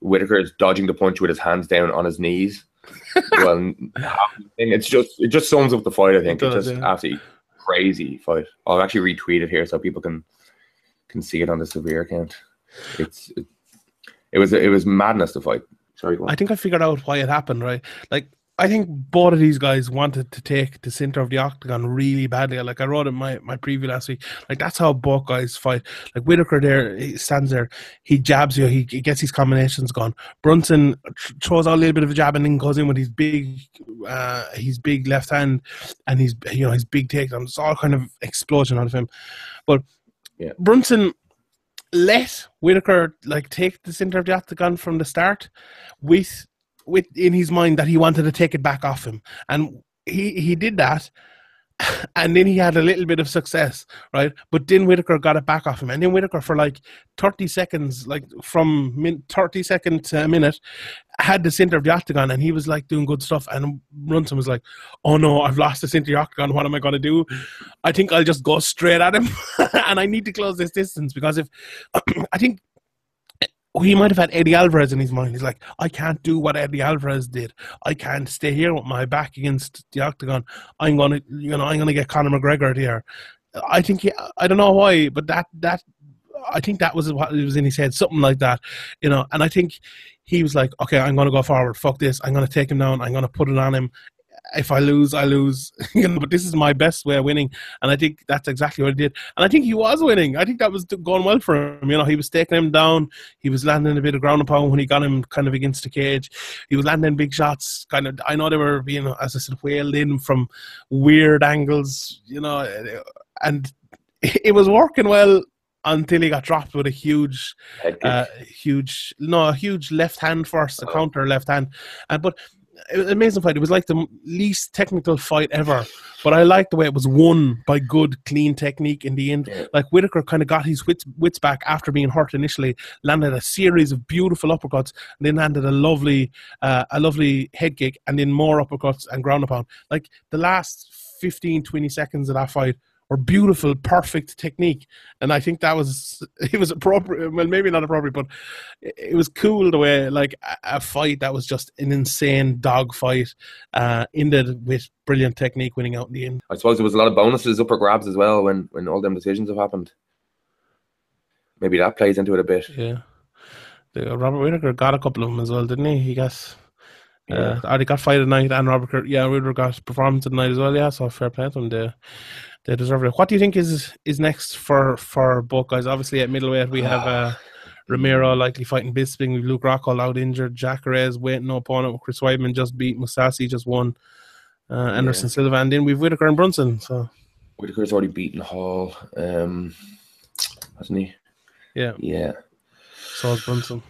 Whitaker is dodging the punch with his hands down on his knees. well, it's just it just sums up the fight. I think It it's just yeah. absolutely crazy fight. I'll actually retweet it here so people can can see it on the severe account. It's it, it was it was madness to fight. Sorry. I think I figured out why it happened, right? Like, I think both of these guys wanted to take the center of the octagon really badly. Like I wrote in my, my preview last week, like that's how both guys fight. Like Whitaker there, he stands there, he jabs you, he, gets his combinations gone. Brunson throws out a little bit of a jab and then goes in with his big, uh, his big left hand and his you know his big takedown. It's all kind of explosion out of him. But Yeah. Brunson let Whitaker like take the center of the octagon from the start with with in his mind that he wanted to take it back off him. And he he did that and then he had a little bit of success right? But then Whitaker got it back off him. And then Whitaker for like 30 seconds like from min- 30 seconds to uh, a minute had the center of the octagon and he was like doing good stuff. And Brunson was like oh no I've lost the center of the octagon. What am I to do? I think I'll just go straight at him. And I need to close this distance because if I think he might have had Eddie Alvarez in his mind. He's like, I can't do what Eddie Alvarez did. I can't stay here with my back against the octagon. I'm gonna, you know, I'm gonna get Conor McGregor here. I think he, I don't know why, but that that I think that was what was in his head, something like that, you know. And I think he was like, okay, I'm gonna go forward. Fuck this. I'm gonna take him down. I'm gonna put it on him. If I lose, I lose. you know, but this is my best way of winning, and I think that's exactly what he did. And I think he was winning. I think that was going well for him. You know, he was taking him down. He was landing a bit of ground and pound when he got him kind of against the cage. He was landing big shots. Kind of, I know they were being, as I said, whaled in from weird angles. You know, and it was working well until he got dropped with a huge uh, huge no a huge left hand first a Oh. counter left hand and but was an amazing fight. It was like the least technical fight ever but i liked the way it was won by good clean technique in the end. Yeah. like whitaker kind of got his wits, wits back after being hurt initially landed a series of beautiful uppercuts and then landed a lovely uh, a lovely head kick and then more uppercuts and ground and pound. Like the last 15 20 seconds of that fight were beautiful, perfect technique, and I think that was it was appropriate. Well, maybe not appropriate, but it, was cool the way like a, a fight that was just an insane dog fight uh, ended with brilliant technique, winning out in the end. I suppose there was a lot of bonuses, upper grabs as well when when all them decisions have happened. Maybe that plays into it a bit. Yeah, the, Robert Whitaker got a couple of them as well, didn't he? He got. Uh, or they got fight at night, and Robert, Cur- yeah, Whitaker got performance at night as well. Yeah, so fair play to them. They, they deserve it. What do you think is is next for for both guys? Obviously, at middleweight we have uh, Romero likely fighting Bisping. We've Luke Rockhold out injured. Jacare waiting no opponent. Chris Weidman just beat Mousasi, just won. Uh, Anderson Silva, and then we've Whitaker and Brunson. So Whitaker's already beaten Hall, um, hasn't he? yeah, Yeah. so is Brunson.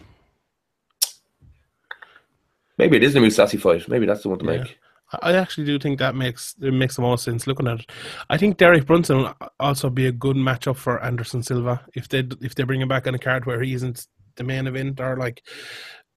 Maybe it is the Mousasi fight. Maybe that's the one to Yeah. make. I actually do think that makes it makes the most sense looking at it. I think Derek Brunson will also be a good matchup for Anderson Silva if they if they bring him back on a card where he isn't the main event or like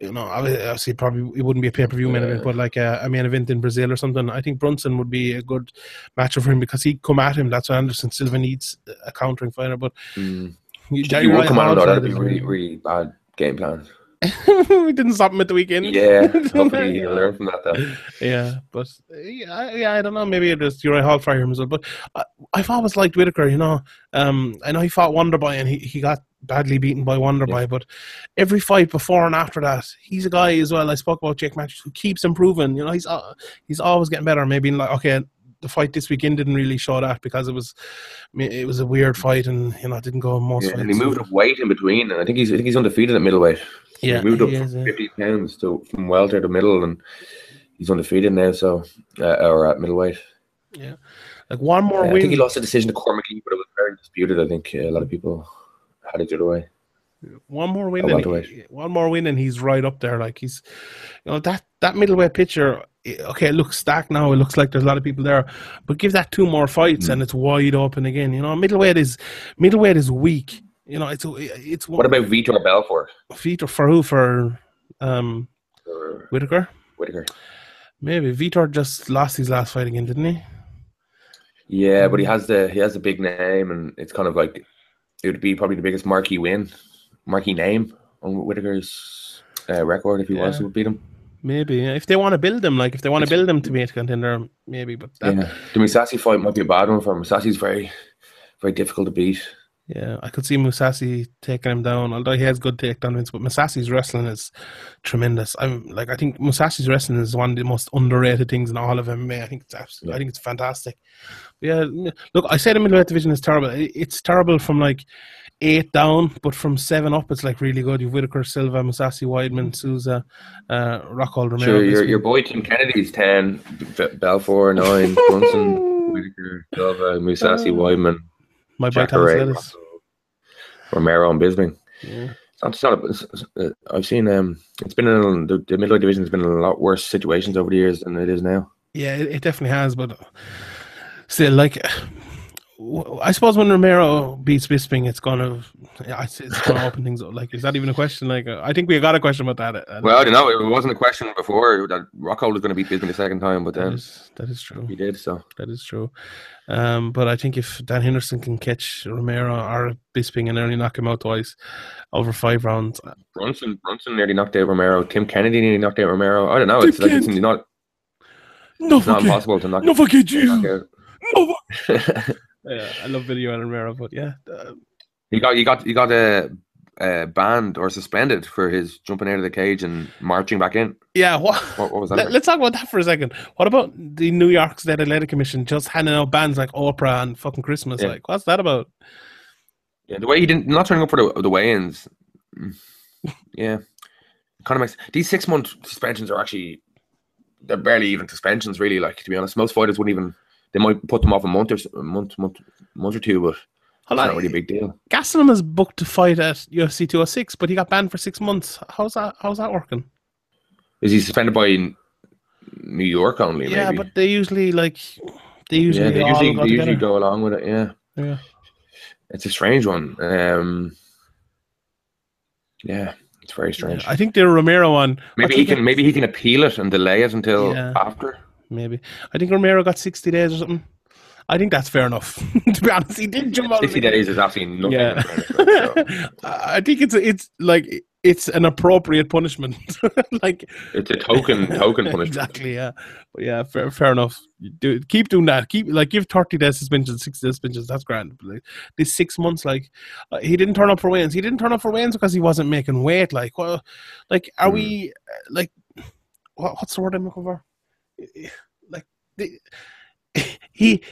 you know obvi- obviously probably it wouldn't be a pay per view main Yeah. event but like a, a main event in Brazil or something. I think Brunson would be a good matchup for him because he'd come at him. That's why Anderson Silva needs a countering fighter. But Mm. you would come though, that'd be really, really bad game plan. we didn't stop him at the weekend. Yeah, hopefully he'll learn from that though. Yeah, but yeah, I- yeah, I don't know. Maybe it is Uriah Hall for him as well. But I, I've always liked Whitaker. You know, um, I know he fought Wonderboy and he, he got badly beaten by Wonderboy. But every fight before and after that, he's a guy as well. I spoke about Jake Matthews who keeps improving. You know, he's uh, he's always getting better. Maybe like okay. The fight this weekend didn't really show that because it was, it was a weird fight and you know it didn't go most Yeah, and he moved up weight in between, and I think he's I think he's undefeated at middleweight. Yeah, he moved up from is, yeah. 50 pounds to from welter to middle, and he's undefeated now. So, uh, or at middleweight. Yeah, like one more Uh, I think he lost a decision to Cormac, but it was very disputed. I think uh, a lot of people had it the other way. One more win, and he- one more win, and he's right up there. Like he's, you know, that that middleweight picture. eh, Okay, it looks stacked now. It looks like there's a lot of people there, but give that two more fights, Mm. and it's wide open again. You know, middleweight is middleweight is weak. You know, it's it's What about Vitor Belfort? Vitor for who for um Whitaker? Whitaker? Maybe Vitor just lost his last fight again, didn't he? Yeah, but he has the he has a big name, and it's kind of like it would be probably the biggest marquee win, marquee name on Whitaker's uh, record if he was to beat him. Maybe if they want to build him, like if they want to build him to be a contender, maybe. But that, Yeah, the Mousasi fight might be a bad one for him. Mousasi's very, very difficult to beat. Yeah, I could see Mousasi taking him down, although he has good takedown wins, but Mousasi's wrestling is tremendous. I'm like I think Mousasi's wrestling is one of the most underrated things in all of MMA. I think it's absolutely, I think it's fantastic. But yeah, look, I say the middleweight division is terrible. It's terrible from like eight down, but from seven up, it's like really good. You've Whitaker, Silva, Mousasi, Weidman, Souza, uh, Rockhold, Romero. Sure, your your boy Tim Kennedy's ten, B- Belfort nine, Brunson, Whitaker, Silva, Mousasi, Uh, Weidman, my boy Jacare, Thomas. Romero, and Bisping. Yeah. It's not, it's not a, it's- it's- uh, I've seen um, it's been in the, the middleweight division has been in a lot worse situations over the years than it is now. Yeah, it, it definitely has, but still, like, I suppose when Romero beats Bisping, it's gonna, yeah, it's, gonna open things up. Like, is that even a question? Like, uh, I think we got a question about that. uh, Well, I don't know. It wasn't a question before that Rockhold was going to beat Bisping the second time, but then is that is true. he did. So That is true. Um, but I think if Dan Henderson can catch Romero or Bisping and only knock him out twice over five rounds, Brunson, Brunson nearly knocked out Romero. Tim Kennedy nearly knocked out Romero. I don't know. Tim It's like it's not, no it's not impossible to knock, no knock out. no. fuck- Yeah, I love video on Romero, but yeah, uh, He got he got he got a. uh, banned or suspended for his jumping out of the cage and marching back in. yeah. What? What, what was that? Let, us talk about that for a second. What about the New York State Athletic Commission just handing out bans like Oprah and fucking Christmas? Yeah. Like, what's that about? yeah, the way he didn't not turning up for the the weigh-ins. Yeah, kind of makes these six month suspensions are actually they're barely even suspensions. Really, like to be honest, most fighters wouldn't even. They might put them off a month or s- a month, month, month or two, but it's Hold not on. really a big deal. Gastelum is booked to fight at UFC 206, but he got banned for six months. How's that? How's that working? Is he suspended by New York only? yeah, maybe? but they usually like they usually yeah, they all usually go they usually go along with it. Yeah, Yeah. it's a strange one. Um, yeah, it's very strange. I think the Romero one. maybe he did can maybe he can appeal it and delay it until Yeah. after. Maybe I think Romero got sixty days or something. I think that's fair enough. to be honest, he did jump out. Sixty the- days is absolutely nothing. Yeah. So I think it's it's like it's an appropriate punishment. like it's a token token punishment. exactly, yeah. But yeah, fair, fair enough. Do keep doing that. Keep like give thirty days suspension, sixty days suspensions. That's grand. But, like, this six months, like uh, he didn't turn up for wins. He didn't turn up for wins because he wasn't making weight. Like, well, like are Hmm. we uh, like what, what's the word I'm looking for? Like the, he.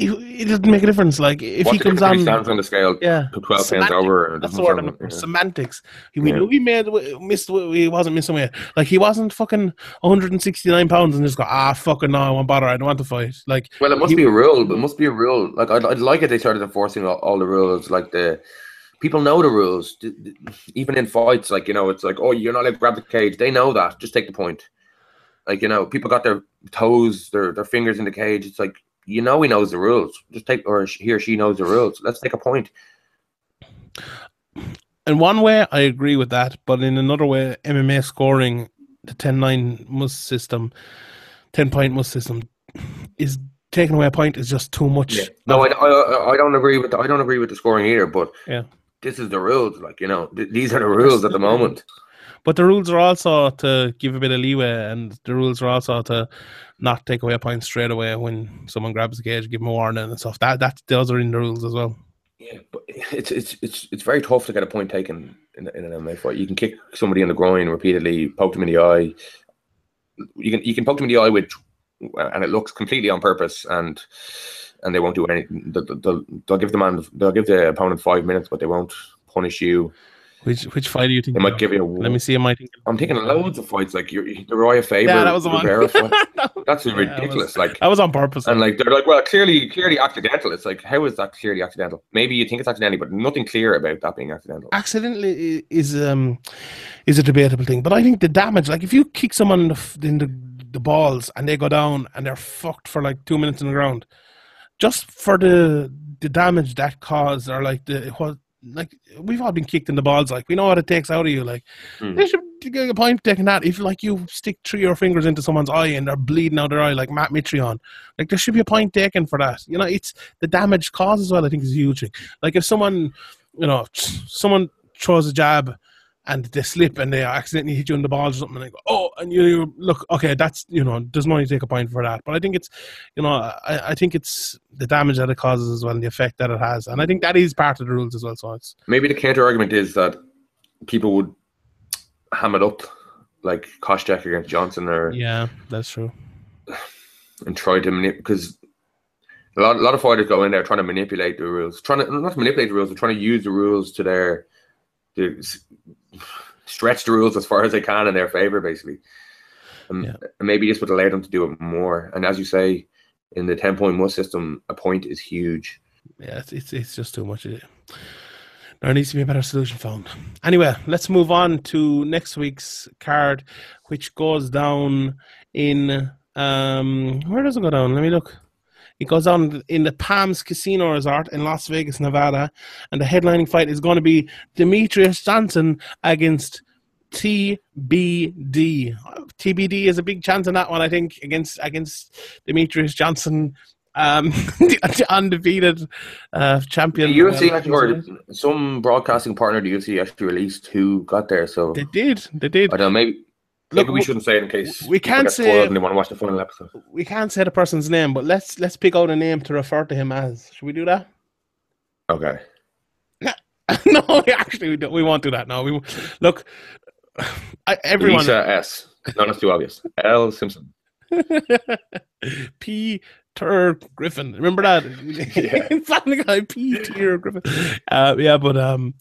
He, it doesn't make a difference. Like if What's he comes if he on, stands on the scale yeah, twelve pounds over. that's the word sound- yeah. Semantics. He, we Yeah. knew he made missed. He wasn't missing weight. Like he wasn't fucking 169 pounds and just go ah fucking no, I won't bother. I don't want to fight. Like Well, it must He- be a rule. But it must be a rule. Like I'd, I'd like it. They started enforcing all, all the rules. Like the people know the rules. Even in fights, like you know, it's like oh, you're not allowed to grab the cage. They know that. Just take the point. Like you know, people got their toes, their their fingers in the cage. It's like you know, he knows the rules. Just take, or he or she knows the rules. Let's take a point. in one way, I agree with that, but in another way, MMA scoring the 10-9 must system, 10 point must system is taking away a point is just too much. No, of- I, I, I don't agree with the, I don't agree with the scoring either. But Yeah. this is the rules. Like you know, th- these are the rules at the moment. But the rules are also to give a bit of leeway, and the rules are also to not take away a point straight away when someone grabs the cage, give them a warning and stuff. That that those are in the rules as well. Yeah, but it's it's it's it's very tough to get a point taken in, in an MMA fight. You can kick somebody in the groin repeatedly, poke them in the eye. You can you can poke them in the eye with, and it looks completely on purpose, and and they won't do anything. They'll, they'll, they'll give the man they'll give the opponent five minutes, but they won't punish you. Which which fight do you think? They might give you. A, Let me see. Am I thinking? I'm thinking loads of fights like your the Roya Faber. Yeah, that was the one. That's Yeah, that ridiculous. was- like was on purpose. and like they're like, well, clearly, clearly accidental. It's like, how is that clearly accidental? Maybe you think it's accidental, but nothing clear about that being accidental. accidentally is um is a debatable thing, but I think the damage, like if you kick someone in the in the, the balls and they go down and they're fucked for like two minutes on the ground, just for the the damage that caused or like the what like we've all been kicked in the balls. Like we know what it takes out of you. Like Hmm. they should get a point taking that. If like you stick three or fingers into someone's eye and they're bleeding out their eye, like Matt Mitrione, like there should be a point taken for that. You know, it's the damage caused as well. I think is a huge thing. Like if someone, you know, someone throws a jab and they slip and they accidentally hit you in the balls or something, and they go, oh, and you, you look, okay, that's you know, there's no need to take a point for that. But I think it's, you know, I, I think it's the damage that it causes as well and the effect that it has, and I think that is part of the rules as well. So it's Maybe the counter argument is that people would ham it up like Koscheck against Johnson or yeah, that's true. and try to manipulate because a lot, a lot of fighters go in there trying to manipulate the rules, trying to not to manipulate the rules, but trying to use the rules to their to stretch the rules as far as they can in their favor, basically. And, Yeah. and maybe this would allow them to do it more. And as you say, in the ten point must system, a point is huge. yeah, it's, it's it's just too much. There needs to be a better solution found. Anyway, let's move on to next week's card, which goes down in um where does it go down? Let me look. It goes on in the Palms Casino Resort in Las Vegas, Nevada, and the headlining fight is going to be Demetrius Johnson against TBD. TBD is a big chance in that one, I think, against against Demetrius Johnson, um, the undefeated uh, champion. The UFC Well, actually, or some broadcasting partner, the UFC actually released who got there. So They did. They did. I don't know. Maybe Look, maybe we shouldn't say it in case we can't say- and they want to watch the final episode. We can't say the person's name, but let's let's pick out a name to refer to him as. Should we do that? Okay. no, we actually we, don't, we won't do that. No, we look. I, everyone. Lisa S. No, that's too obvious. L. Simpson. Peter Griffin. Remember that? Yeah. Family Guy. Peter Griffin. Uh, yeah, but um,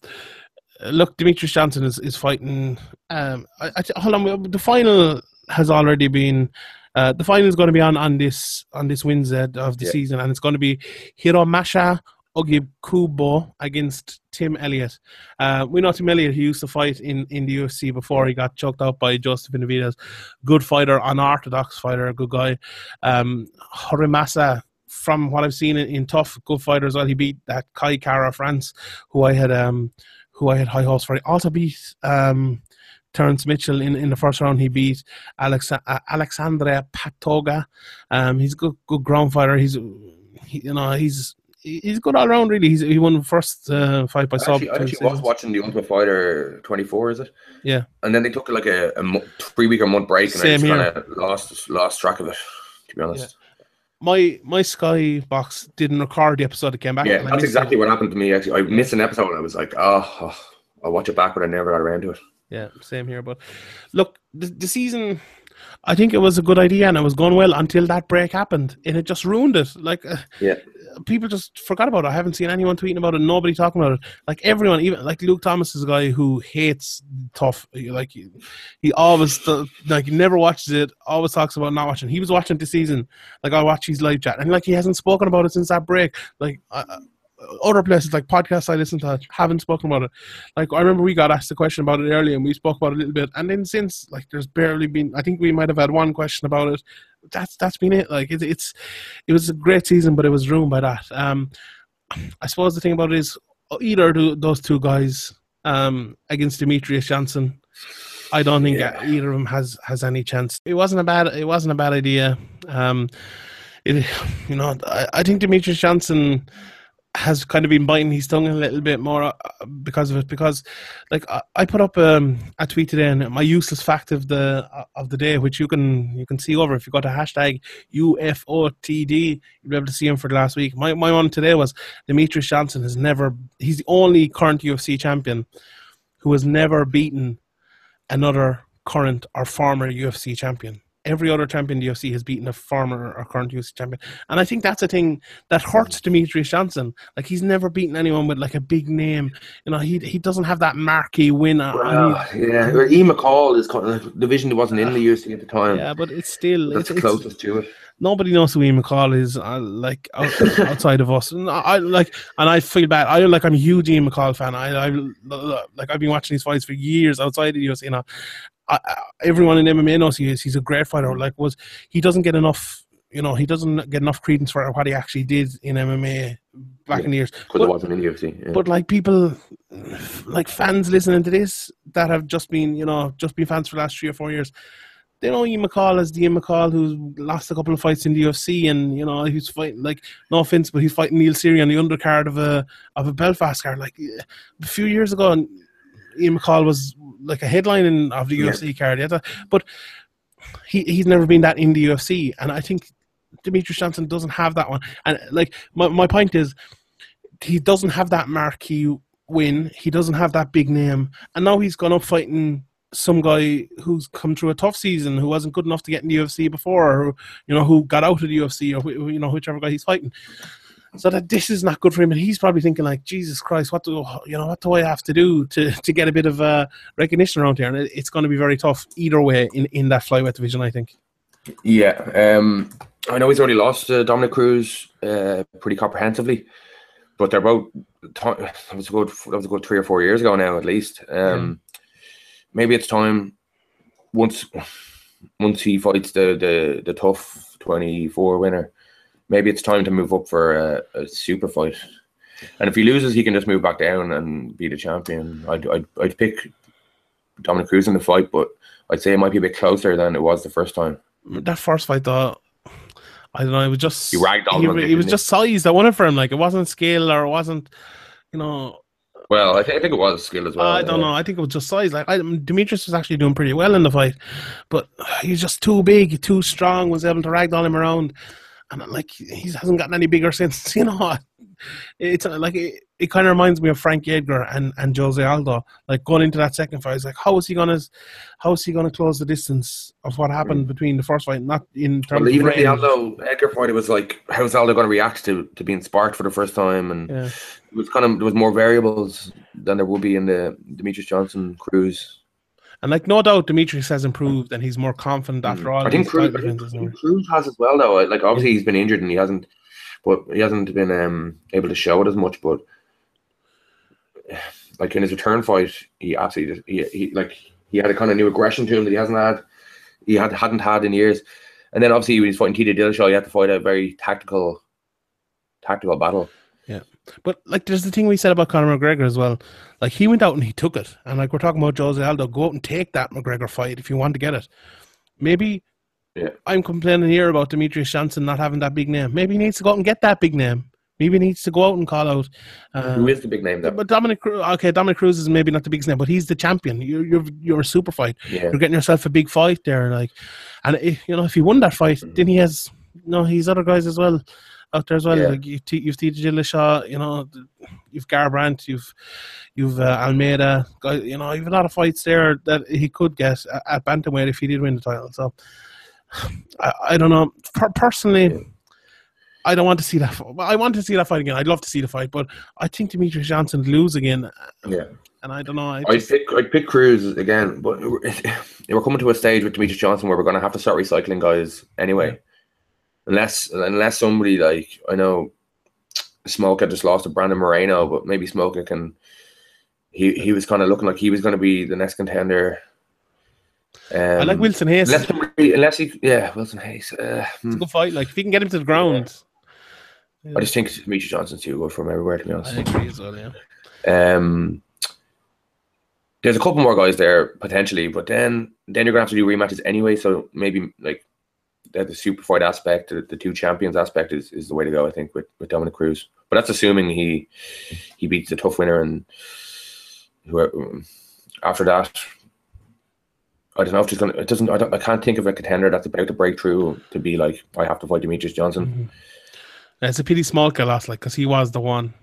look, Demetrius Johnson is is fighting. Um, I, I, hold on. The final has already been. Uh, the final is going to be on on this on this Wednesday of the Yeah. season, and it's going to be Hiromasa Ogikubo against Tim Elliott. Uh, we know Tim Elliott. He used to fight in, in the UFC before he got choked out by Joseph Benavidez. Good fighter, unorthodox fighter, good guy. Um, Hiromasa, from what I've seen in, in TUF, good fighters, well. He beat that Kai Kara France, who I had um, who I had high hopes for. He also beat um, Terence Mitchell in, in the first round. He beat Alex uh, Alexandre Pantoja. Um, he's a good good ground fighter. He's he, you know he's he's good all around really. He's, he won the first uh, fight by sub. actually, I actually was watching the Ultimate Fighter 24, is it? Yeah. And then they took like a, a mo- three week or month break, and Same I just kind of lost lost track of it. To be honest. My my Sky box didn't record the episode that came back. Yeah, that's exactly it. what happened to me. Actually, I missed an episode. and I was like, oh, oh, I'll watch it back, but I never got around to it. Yeah, same here. But look, the, the season, I think it was a good idea and it was going well until that break happened, and it just ruined it. Like, uh, Yeah. people just forgot about it. I haven't seen anyone tweeting about it. Nobody talking about it. Like everyone, even like Luke Thomas is a guy who hates TUF. Like he, always like he never watches it. Always talks about not watching. He was watching this season. Like I watch his live chat, and like he hasn't spoken about it since that break. Like. Uh, other places like podcasts I listen to haven't spoken about it. Like I remember we got asked a question about it earlier and we spoke about it a little bit. And then since like there's barely been I think we might have had one question about it. That's that's been it. Like it, it's it was a great season, but it was ruined by that. Um I suppose the thing about it is either of those two guys um against Demetrius Johnson. I don't think Yeah. either of them has has any chance. It wasn't a bad it wasn't a bad idea. Um it, you know, I, I think Demetrius Johnson has kind of been biting his tongue a little bit more uh, because of it. Because, like, I, put up um, a tweet today, and my useless fact of the of the day, which you can you can see over if you go to hashtag UFOTD, you'll be able to see him for the last week. My my one today was Demetrius Johnson has never. He's the only current UFC champion who has never beaten another current or former UFC champion. Every other champion the UFC has beaten a former or current UFC champion. And I think that's a thing that hurts Demetrius Johnson. Like he's never beaten anyone with like a big name. You know, he he doesn't have that marquee win. on- Well, yeah, or E. McCall is kind of division that wasn't in the UFC at the time. yeah, but it's still That's it's, the it's, closest to it. nobody knows who Ian McCall is. Uh, like outside of us, and I like, and I feel bad. I like I'm a huge Ian McCall fan. I, I like I've been watching these fights for years outside of the UFC. You know, I, I, everyone in MMA knows he is. He's a great fighter. Like was he doesn't get enough you know, he doesn't get enough credence for what he actually did in MMA back Yeah. in the years. Because it But- wasn't in the UFC. Yeah. But like people, like fans listening to this that have just been, you know, just been fans for the last three or four years, they know Ian McCall as the Ian McCall who lost a couple of fights in the UFC, and you know he's fighting like no offense, but he's fighting Neil Seery on the undercard of a of a Belfast card. Like a few years ago, and Ian McCall was like a headlining of the Yeah. UFC card. Yeah, but he he's never been that in the UFC, and I think Demetrius Johnson doesn't have that one. And like my my point is, he doesn't have that marquee win. He doesn't have that big name, and now he's gone up fighting some guy who's come through a TUF season, who wasn't good enough to get in the UFC before, or you know who got out of the UFC, or you know whichever guy he's fighting. So that this is not good for him, and he's probably thinking like, Jesus Christ, what do you know? What do I have to do to, to get a bit of uh, recognition around here? And it, it's going to be very TUF either way in, in that flyweight division, I think. Yeah, um, I know he's already lost to Dominick Cruz uh, pretty comprehensively, but they're both. That was a good. That was a good three or four years ago now, at least. Um, Maybe it's time once once he fights the the the tough twenty four winner. Maybe it's time to move up for a, a super fight. And if he loses, he can just move back down and be the champion. I'd I'd, I'd pick Dominick Cruz in the fight, but I'd say it might be a bit closer than it was the first time. That first fight, though, I don't know. It was just He ragdolled he, him a bit, it was he? just size that won it for him. Like it wasn't skill or it wasn't, you know. Well, I think I think it was skill as well. I don't yeah. know. I think it was just size. Like I, Demetrius was actually doing pretty well in the fight, but he's just too big, too strong. Was able to ragdoll him around, and like he hasn't gotten any bigger since. You know, it's like it, it kind of reminds me of Frank Edgar and and Jose Aldo. Like going into that second fight, it's like how is he gonna, how is he gonna close the distance of what happened mm. between the first fight? Not in terms Well, of even in the. Aldo Edgar fight, it was like how's Aldo going to react to, to being sparked for the first time, and Yeah. it was kind of there was more variables than there would be in the Demetrius Johnson Cruz. And like no doubt, Demetrius has improved and he's more confident after all. Mm. I think Cruz, I think, defenses I now. think Cruz has as well though. Like obviously he's been injured and he hasn't, but he hasn't been um, able to show it as much. But like in his return fight, he absolutely just, he, he like he had a kind of new aggression to him that he hasn't had, he had hadn't had in years. And then obviously when he's fighting TJ Dillashaw, he had to fight a very tactical, tactical battle. But like, there's the thing we said about Conor McGregor as well. Like, he went out and he took it, and like we're talking about Jose Aldo, go out and take that McGregor fight if you want to get it. Maybe Yeah. I'm complaining here about Demetrius Johnson not having that big name. Maybe he needs to go out and get that big name. Maybe he needs to go out and call out. Uh, Who is the big name though? but Dominic, okay, Dominick Cruz is maybe not the biggest name, but he's the champion. You're you're you're a super fight. Yeah. You're getting yourself a big fight there, like, and if, you know if he won that fight, then he has no, he's other guys as well out there as well. Yeah. Like you, t- you've TJ Dillashaw, you know, you've Garbrandt, you've you've uh, Almeida, guys, you know, you've a lot of fights there that he could get at, at bantamweight if he did win the title. So I, I don't know. Per- personally. I don't want to see that. well, I want to see that fight again. I'd love to see the fight, but I think Demetrius Johnson lose again, Yeah. and I don't know. I I'd pick I'd pick Cruz again, but we're coming to a stage with Demetrius Johnson where we're going to have to start recycling guys anyway, unless unless somebody like I know Smolka just lost to Brandon Moreno, but maybe Smolka can. He he was kind of looking like he was going to be the next contender. Um, I like Wilson Reis. Unless, somebody, unless he, yeah, Wilson Reis. Uh, hmm. It's a good fight. Like if he can get him to the ground, I just think Demetrius Johnson's too good from everywhere. To be honest, I agree as well. Yeah. Um, there's a couple more guys there potentially, but then then you're gonna have to do rematches anyway. So maybe like the, the super fight aspect, the, the two champions aspect is, is the way to go. I think with, with Dominick Cruz, but that's assuming he he beats the TUF winner and whoever after that. I don't know if gonna. It doesn't. I, don't, I can't think of a contender that's about to break through to be like I have to fight Demetrius Johnson. Mhm. It's a pity Smolka lost, like because he was the one.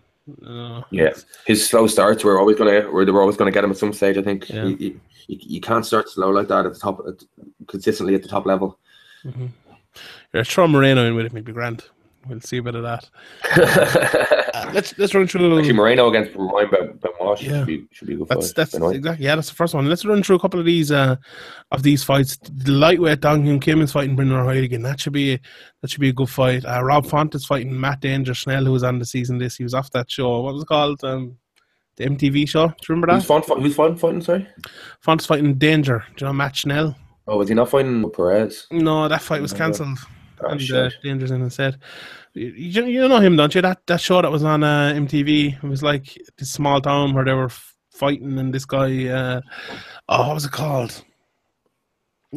Uh, Yeah, his slow starts were always gonna were they were always gonna get him at some stage. I think Yeah. you, you, you, can't start slow like that at the top at, consistently at the top level. mhm. Yeah, throw Moreno in with him, he'd grand. We'll see a bit of that. Uh, let's let's run through a little. Actually, Moreno against Ryan Ben, Benoit should, Yeah. be should be a good That's fight. that's exactly yeah. That's the first one. Let's run through a couple of these uh, of these fights. The lightweight Dong Hyun Kim is fighting Brendan O'Reilly. again. That should be that should be a good fight. Uh, Rob Font is fighting Matt Danger Schnell, who was on the season this. He was off that show. What was it called? Um, the MTV show. Do you remember Who's that? fun? Who's fun fighting? Sorry. Font's fighting Danger. Do you know Matt Schnell? Oh, was he not fighting Perez? No, that fight was cancelled. Oh, and uh. Danger's in instead. You, you you know him, don't you? That that show that was on uh, MTV. It was like this small town where they were f- fighting, and this guy. Uh, oh, what was it called?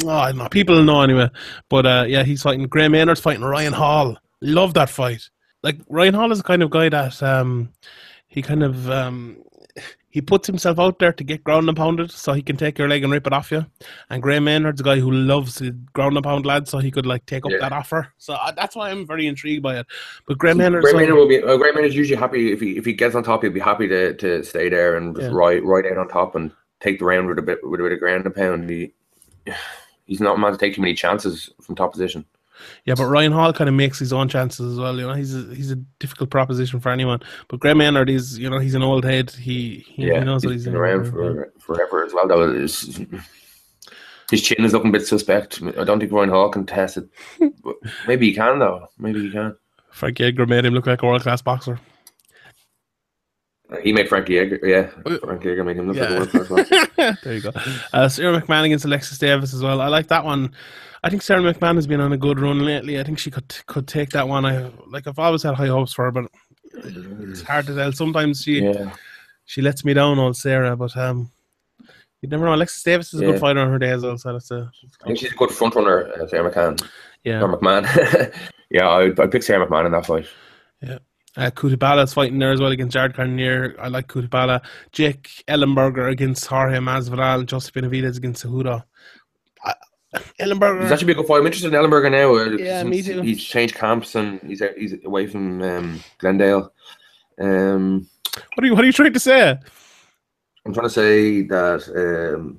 Oh, I don't know. People know anyway. But uh, yeah, he's fighting. Gray Maynard's fighting Ryan Hall. Love that fight. Like Ryan Hall is the kind of guy that um, he kind of um, he puts himself out there to get ground and pounded, so he can take your leg and rip it off you. And Gray Maynard's a guy who loves the ground and pound lads, so he could like take up Yeah. that offer. So uh, that's why I'm very intrigued by it. But Gray Maynard's Gray like- Maynard will be. Uh, Gray Maynard's usually happy if he if he gets on top. He'll be happy to, to stay there and just Yeah. ride ride out on top and take the round with a bit with a bit of ground and pound. He, he's not a man to take too many chances from top position. Yeah, but Ryan Hall kind of makes his own chances as well. You know, he's a, he's a difficult proposition for anyone. But Gray Maynard is, you know, he's an old head. He he, Yeah, he knows what he's he's been doing. around for forever as well. Though his, his chin is looking a bit suspect. I don't think Ryan Hall can test it. But Maybe he can though. Maybe he can. Frank Edgar made him look like a world class boxer. He made Frankie Edgar. Yeah, Uh, Frankie Edgar made him look yeah. like a world class boxer. there you go. Uh, Sara McMann against Alexis Davis as well. I like that one. I think Sarah McMahon has been on a good run lately. I think she could could take that one. I like. I've always had high hopes for her, but it's hard to tell. Sometimes she Yeah, she lets me down, old Sarah. But um, you never know. Alexis Davis is a Yeah. good fighter on her day as well. So that's a I think she's a good front runner. Uh, Sara McMann. yeah. Sarah McMahon. yeah, I I pick Sarah McMahon in that fight. Yeah. Uh, Cutelaba's fighting there as well against Jared Cannonier. I like Cutelaba. Jake Ellenberger against Jorge Masvidal. Joseph Benavidez against Cejudo. I- Ellenberger. That should be a good fight. I'm interested in Ellenberger now. uh, Yeah, me too. He's changed camps and he's he's away from um, Glendale. Um, what are you What are you trying to say? I'm trying to say that um,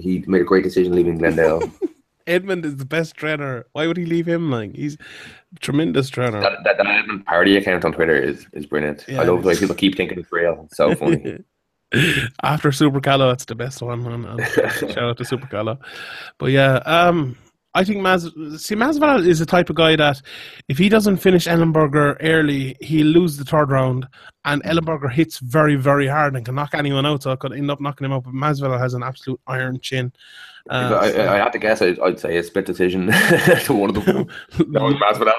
he made a great decision leaving Glendale. Edmond is the best trainer. Why would he leave him? Like he's a tremendous trainer. that, that, that Edmond parody account on Twitter is, is brilliant. Yeah, I love the way people keep thinking it's real. It's so funny. After Super Calo, it's the best one. And shout out to Super Calo. But yeah, um, I think Maz. See, Masvidal is the type of guy that if he doesn't finish Ellenberger early, he'll lose the third round. And Ellenberger hits very, very hard and can knock anyone out. So I could end up knocking him out. But Masvidal has an absolute iron chin. Uh, I, I, I had to guess. I'd, I'd say a split decision to one of them. that was Masvidal.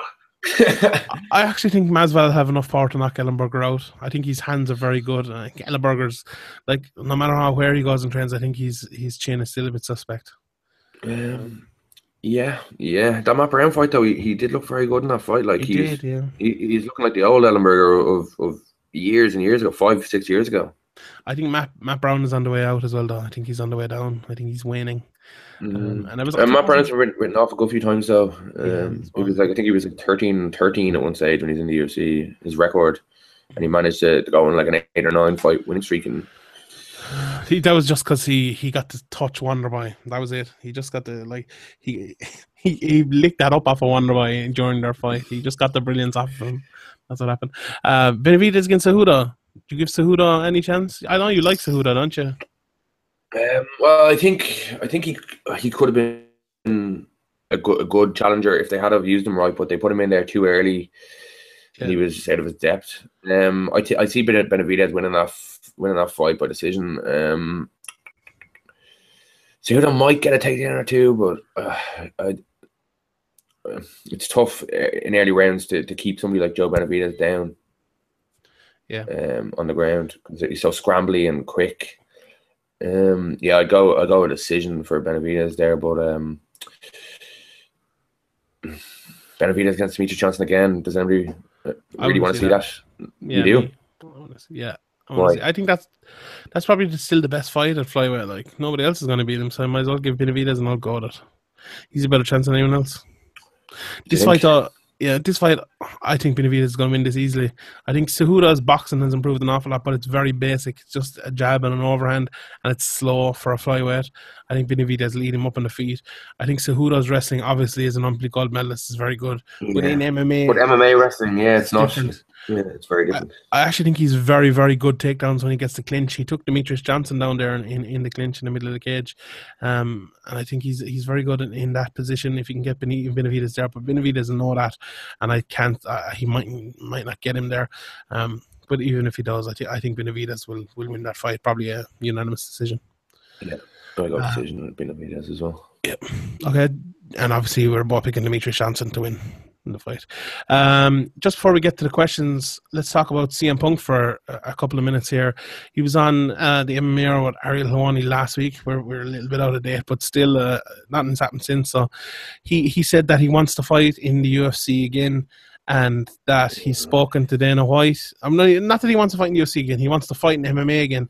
I actually think Masvidal have enough power to knock Ellenberger out. I think his hands are very good. I think Ellenberger's like no matter how where he goes and trains, I think he's his chin is still a bit suspect. um, yeah, yeah. That Matt Brown fight though, he, he did look very good in that fight. Like He he's did, yeah. he, he's looking like the old Ellenberger of, of years and years ago, five six years ago. I think Matt Matt Brown is on the way out as well. Though I think he's on the way down. I think he's waning. Um, Mm. and I was Uh, Matt Brown's been written, written off a good few times though. Yeah, Um, he's he was like I think he was like 13, 13 at one stage when he's in the UFC. His record, and he managed to, to go on like an eight or nine fight winning streak. And He, that was just because he he got to touch Wonderboy. That was it. He just got to like he he he licked that up off of Wonderboy during their fight. He just got the brilliance off of him. That's what happened. Uh, Benavidez against Cejudo. Do you give Cejudo any chance? I know you like Cejudo, don't you? Um, well, I think I think he he could have been a good a good challenger if they had have used him right, but they put him in there too early, and he was out of his depth. Um, I, t- I see Ben- Benavidez winning that f- winning that fight by decision. Um, Cejudo might get a takedown or two, but uh, I, uh, it's tough uh, in early rounds to, to keep somebody like Joe Benavidez down. Yeah. Um, on the ground because he's so scrambly and quick. Um, yeah, I go I go a decision for Benavidez there, but um, Benavidez against Demetrious Johnson again. Does anybody uh, really wanna see see that? Yeah, do? me. I see- Yeah. I, wanna Why? see- I think that's that's probably still the best fight at flyweight. Like nobody else is going to beat him, so I might as well give Benavidez and I'll go with it. He's a better chance than anyone else. This fight, though, yeah, this fight, I think Benavidez is going to win this easily. I think Cejudo's boxing has improved an awful lot, but it's very basic. It's just a jab and an overhand, and it's slow for a flyweight. I think Benavidez lead him up on the feet. I think Cejudo's wrestling, obviously, as an Olympic gold medalist, is very good. But in MMA, But MMA wrestling, yeah, it's, not. different. Yeah, it's very different. I actually think he's very, very good takedowns when he gets the clinch. He took Demetrious Johnson down there in, in, in the clinch in the middle of the cage, um, and I think he's he's very good in, in that position if he can get Benavidez there. But Benavidez doesn't know that, and I can't. Uh, he might might not get him there. Um, but even if he does, I think I think Benavidez will will win that fight, probably a unanimous decision. I got uh, decision with Benavidez as well. Yep. Okay, and obviously we're both picking Demetrious Johnson to win in the fight. Um, just before we get to the questions, let's talk about CM Punk for a, a couple of minutes here. He was on uh, the MMA with Ariel Helwani last week. We're, we're a little bit out of date, but still, uh, nothing's happened since. So he, he said that he wants to fight in the UFC again and that he's spoken to Dana White. I'm not, not that he wants to fight in the UFC again, he wants to fight in MMA again.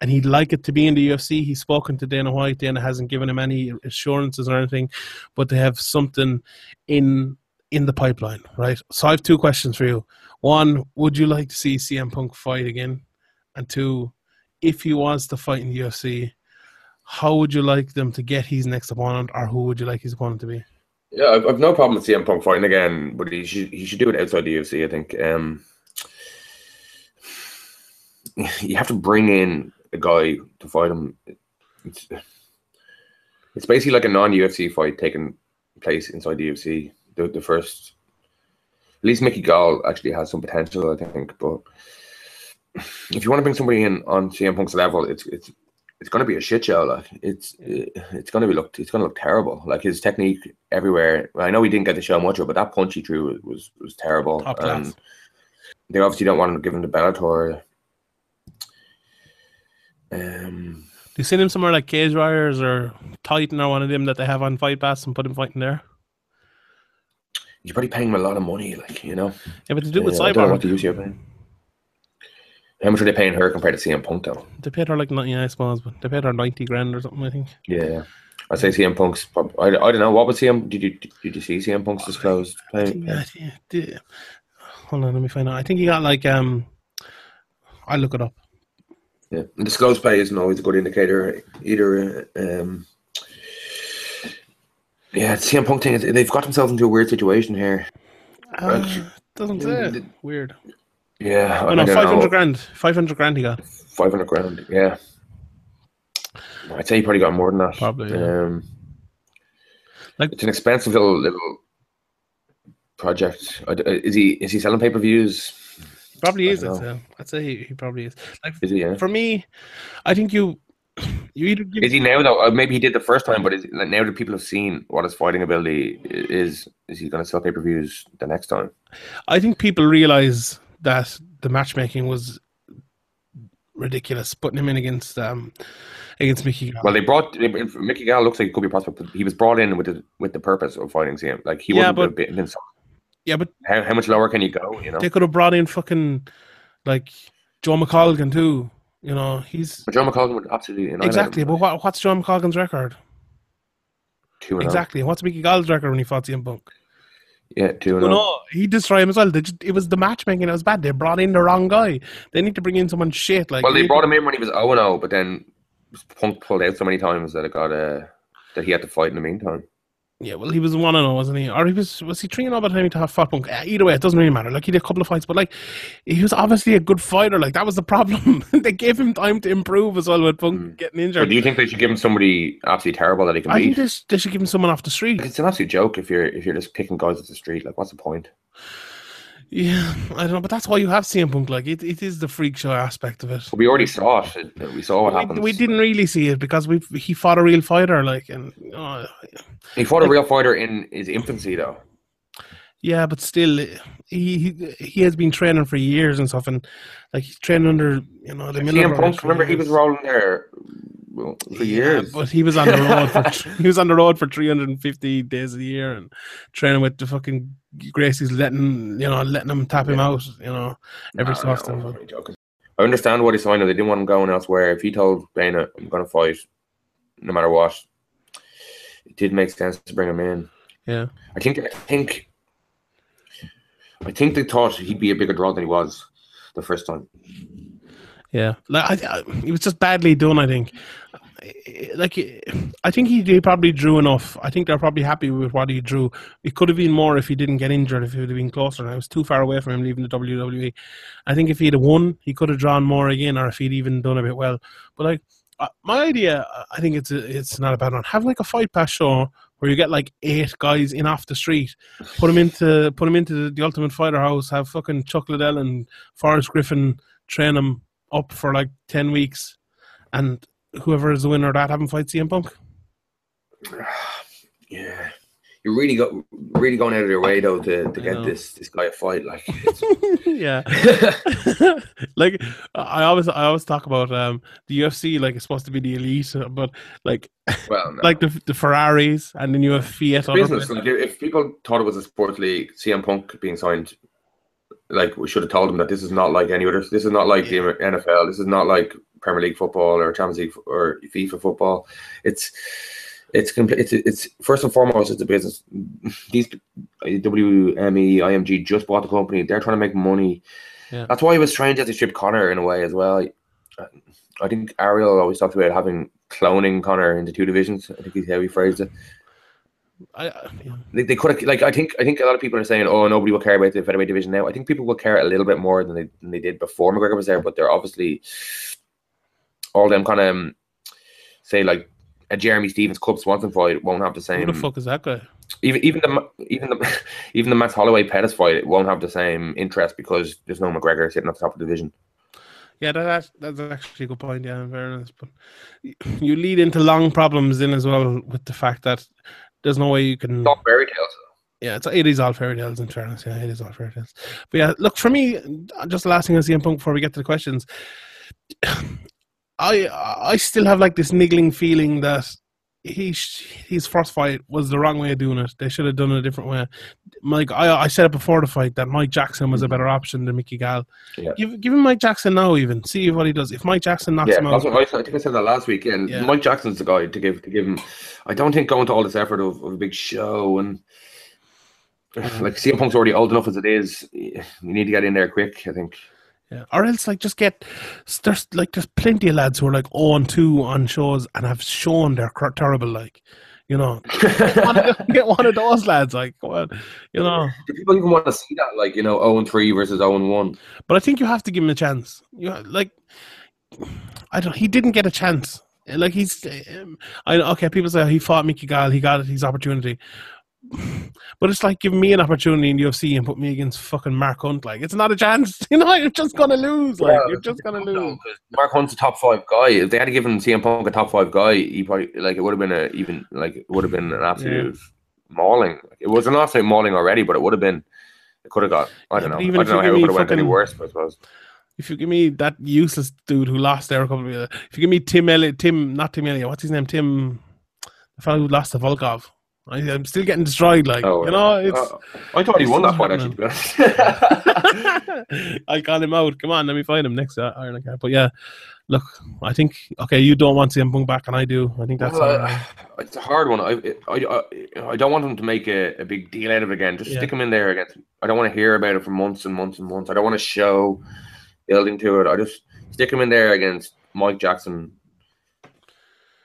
And he'd like it to be in the UFC. He's spoken to Dana White. Dana hasn't given him any assurances or anything, but they have something in in the pipeline, right? So I have two questions for you. One, would you like to see CM Punk fight again? And two, if he was to fight in the UFC, how would you like them to get his next opponent, or who would you like his opponent to be? Yeah, I've, I've no problem with CM Punk fighting again, but he should he should do it outside the UFC. I think um, you have to bring in a guy to fight him. It's, it's basically like a non UFC fight taking place inside the UFC the, the first. At least Mickey Gall actually has some potential, I think. But if you want to bring somebody in on CM Punk's level, it's it's it's going to be a shit show. Like it's it's going to be looked it's going to look terrible. Like his technique everywhere. I know he didn't get to show much of, it, but that punch he threw was was, was terrible. Top and class. they obviously don't want to give him the Bellator. Um, Do you send him somewhere like Cage Warriors or Titan or one of them that they have on Fight Pass and put him fighting there? you're probably paying him a lot of money, like you know. Yeah, but to do it with Yeah, I don't know what Cyborg. How much are they paying her compared to CM Punk though? they paid her like ninety, I suppose, but they paid her ninety grand or something. I think. Yeah, I say CM Punk's. prob- I, I don't know what was CM. Did you did you see CM Punk's disclosed? I think, I think- hold on, let me find out. I think he got like um. I look it up. Yeah, and disclosed pay isn't always a good indicator either. uh, Um, yeah, the CM Punk thing they've got themselves into a weird situation here. Uh, Right. doesn't Yeah, say. the- Weird. Yeah, Oh I no, five hundred know. grand. Five hundred grand he got. Five hundred grand. Yeah, I'd say he probably got more than that. Probably, yeah. Um, Like- it's an expensive little little project. Is he is he selling pay per views? Probably is. I'd say. I'd say he, he probably is. Like Is he? Yeah. for me, I think you you either give Is he now though? Uh, maybe he did the first time, but is, like, now that people have seen what his fighting ability is, is he going to sell pay per views the next time? I think people realize that the matchmaking was ridiculous, putting him in against um against Mickey. Gall. Well, they brought Mickey Gall looks like he could be prospect, but he was brought in with the with the purpose of fighting CM. Like he Yeah, wasn't but- been some- yeah, but How, how much lower can you go? You know, they could have brought in fucking like Joe McColgan too. You know, he's but Joe McColgan would absolutely exactly. But what, what's Joe McColgan's record? two and Exactly. What's Mickey Gall's record when he fought CM Punk? oh. Yeah, two and No, oh. no, he destroyed him as well. They just, it was the matchmaking that was bad. They brought in the wrong guy. They need to bring in someone shit. Like Well, they brought him in when he was 0 0, but then Punk pulled out so many times that it got uh, that he had to fight in the meantime. Yeah, well, he was one and zero, wasn't he? Or he was was he three and zero by the time he have fought Punk? Uh, Either way, it doesn't really matter. Like he did a couple of fights, but like he was obviously a good fighter. Like that was the problem. they gave him time to improve as well with Punk Mm. getting But injured. do you think they should give him somebody absolutely terrible that he can I beat? sh- they should give him someone off the street. It's an absolute joke if you're if you're just picking guys off the street. Like, what's the point? Yeah, I don't know, but that's why you have CM Punk. Like it, it is the freak show aspect of it. We already saw it. We saw what We, happened. we didn't really see it because we he fought a real fighter. Like and uh, He fought a real fighter in his infancy, though. Yeah, but still, he, he he has been training for years and stuff, and like he's training under you know the CM Punk, remember he was rolling there well, for Yeah, years. but he was on the road for he was on the road for 350 days a year and training with the fucking Gracie's letting you know letting him tap him Yeah. out, you know, every Nah, so no, often. I'm. I understand what he signed. They didn't want him going elsewhere. If he told Dana, "I'm going to fight, no matter what," it did make sense to bring him in. Yeah, I think. I think. I think they thought he'd be a bigger draw than he was the first time. Yeah. Like I, I, he was just badly done. I think. Like I think he, he probably drew enough. I think they're probably happy with what he drew. It could have been more if he didn't get injured. If he would have been closer, and I was too far away from him leaving the WWE. I think if he'd have won, he could have drawn more again, or if he'd even done a bit well. But like my idea, I think it's a, it's not a bad one. Have like a fight pass show where you get like eight guys in off the street, put them into put them into the, the Ultimate Fighter house, have fucking Chuck Liddell and Forrest Griffin train them up for like ten weeks, and whoever is the winner of that have them fight CM Punk. Yeah, you're really got really going out of your way though to, to get this this guy a fight. Like, yeah, like I always I always talk about um the UFC like it's supposed to be the elite, but like well, no. like the the Ferraris, and then you have Fiat. Business. Like, if people thought it was a sports league, CM Punk being signed, like we should have told them that this is not like any other. This is not like yeah. the NFL. This is not like Premier League football or Champions League or FIFA football. It's it's complete. It's, it's first and foremost, it's a business. These WME, IMG just bought the company. They're trying to make money. Yeah. That's why it was strange that they stripped Conor in a way as well. I think Ariel always talked about having cloning Conor into two divisions. I think he's how he phrased it. I, yeah. they, they could have like I think I think a lot of people are saying oh nobody will care about the featherweight division now I think people will care a little bit more than they than they did before McGregor was there but they're obviously all them kind of um, say like a Jeremy Stephens Cub Swanson fight won't have the same. Who the fuck is that guy? Even even the even the even the Max Holloway Pettis fight it won't have the same interest because there's no McGregor sitting at the top of the division. Yeah, that, that's actually a good point. Yeah, in fairness, but you lead into long problems in as well with the fact that there's no way you can. Not fairy tales. Yeah, it's, it is all fairy tales in fairness. Yeah, it is all fairy tales. But yeah, look for me. Just the last thing I CM Punk before we get to the questions. I I still have like this niggling feeling that he his first fight was the wrong way of doing it. They should have done it a different way. Mike, I I said it before the fight that Mike Jackson was a mm-hmm. better option than Mickey Gall. Yeah. Give give him Mike Jackson now, even see what he does. If Mike Jackson knocks yeah, him out, I, I, think I said that last week. And yeah. Mike Jackson's the guy to give to give him. I don't think going to all this effort of, of a big show and. Like CM Punk's already old enough as it is. You need to get in there quick. I think. Yeah. Or else, like, just get there's like there's plenty of lads who are like oh and two on shows and have shown they're terrible. Like, you know, get one of those lads. Like, well, you know, do people even want to see that? Like, you know, zero oh and three versus zero oh and one. But I think you have to give him a chance. You like, I don't. He didn't get a chance. Like he's, um, I okay. People say he fought Mickey Gall. He got his opportunity, but it's like giving me an opportunity in UFC and put me against fucking Mark Hunt. Like it's not a chance. You know, you're just gonna lose. Like yeah, you're just gonna lose. Mark Hunt's a top five guy. If they had given CM Punk a top five guy, he probably like it would have been a even like it would have been an absolute yeah. mauling. It was an absolute mauling already, but it would have been. It could have got. I don't know. I don't know how it would have went any worse. I suppose. If you give me that useless dude who lost there a couple of years, if you give me Tim Elliott, Tim, not Tim Elliott, what's his name? Tim, the fellow who lost to Volkov. I, am still getting destroyed. Like oh, you know, it's. Uh, I thought he won that fight actually. I call him out. Come on, let me find him next to Iron Card. But yeah, look, I think okay, you don't want CM Punk back, and I do. I think that's. Well, uh, it's a hard one. I, I, I, I don't want him to make a, a big deal out of it again. Just yeah. stick him in there again. I don't want to hear about it for months and months and months. I don't want to show building to it. I just stick him in there against Mike Jackson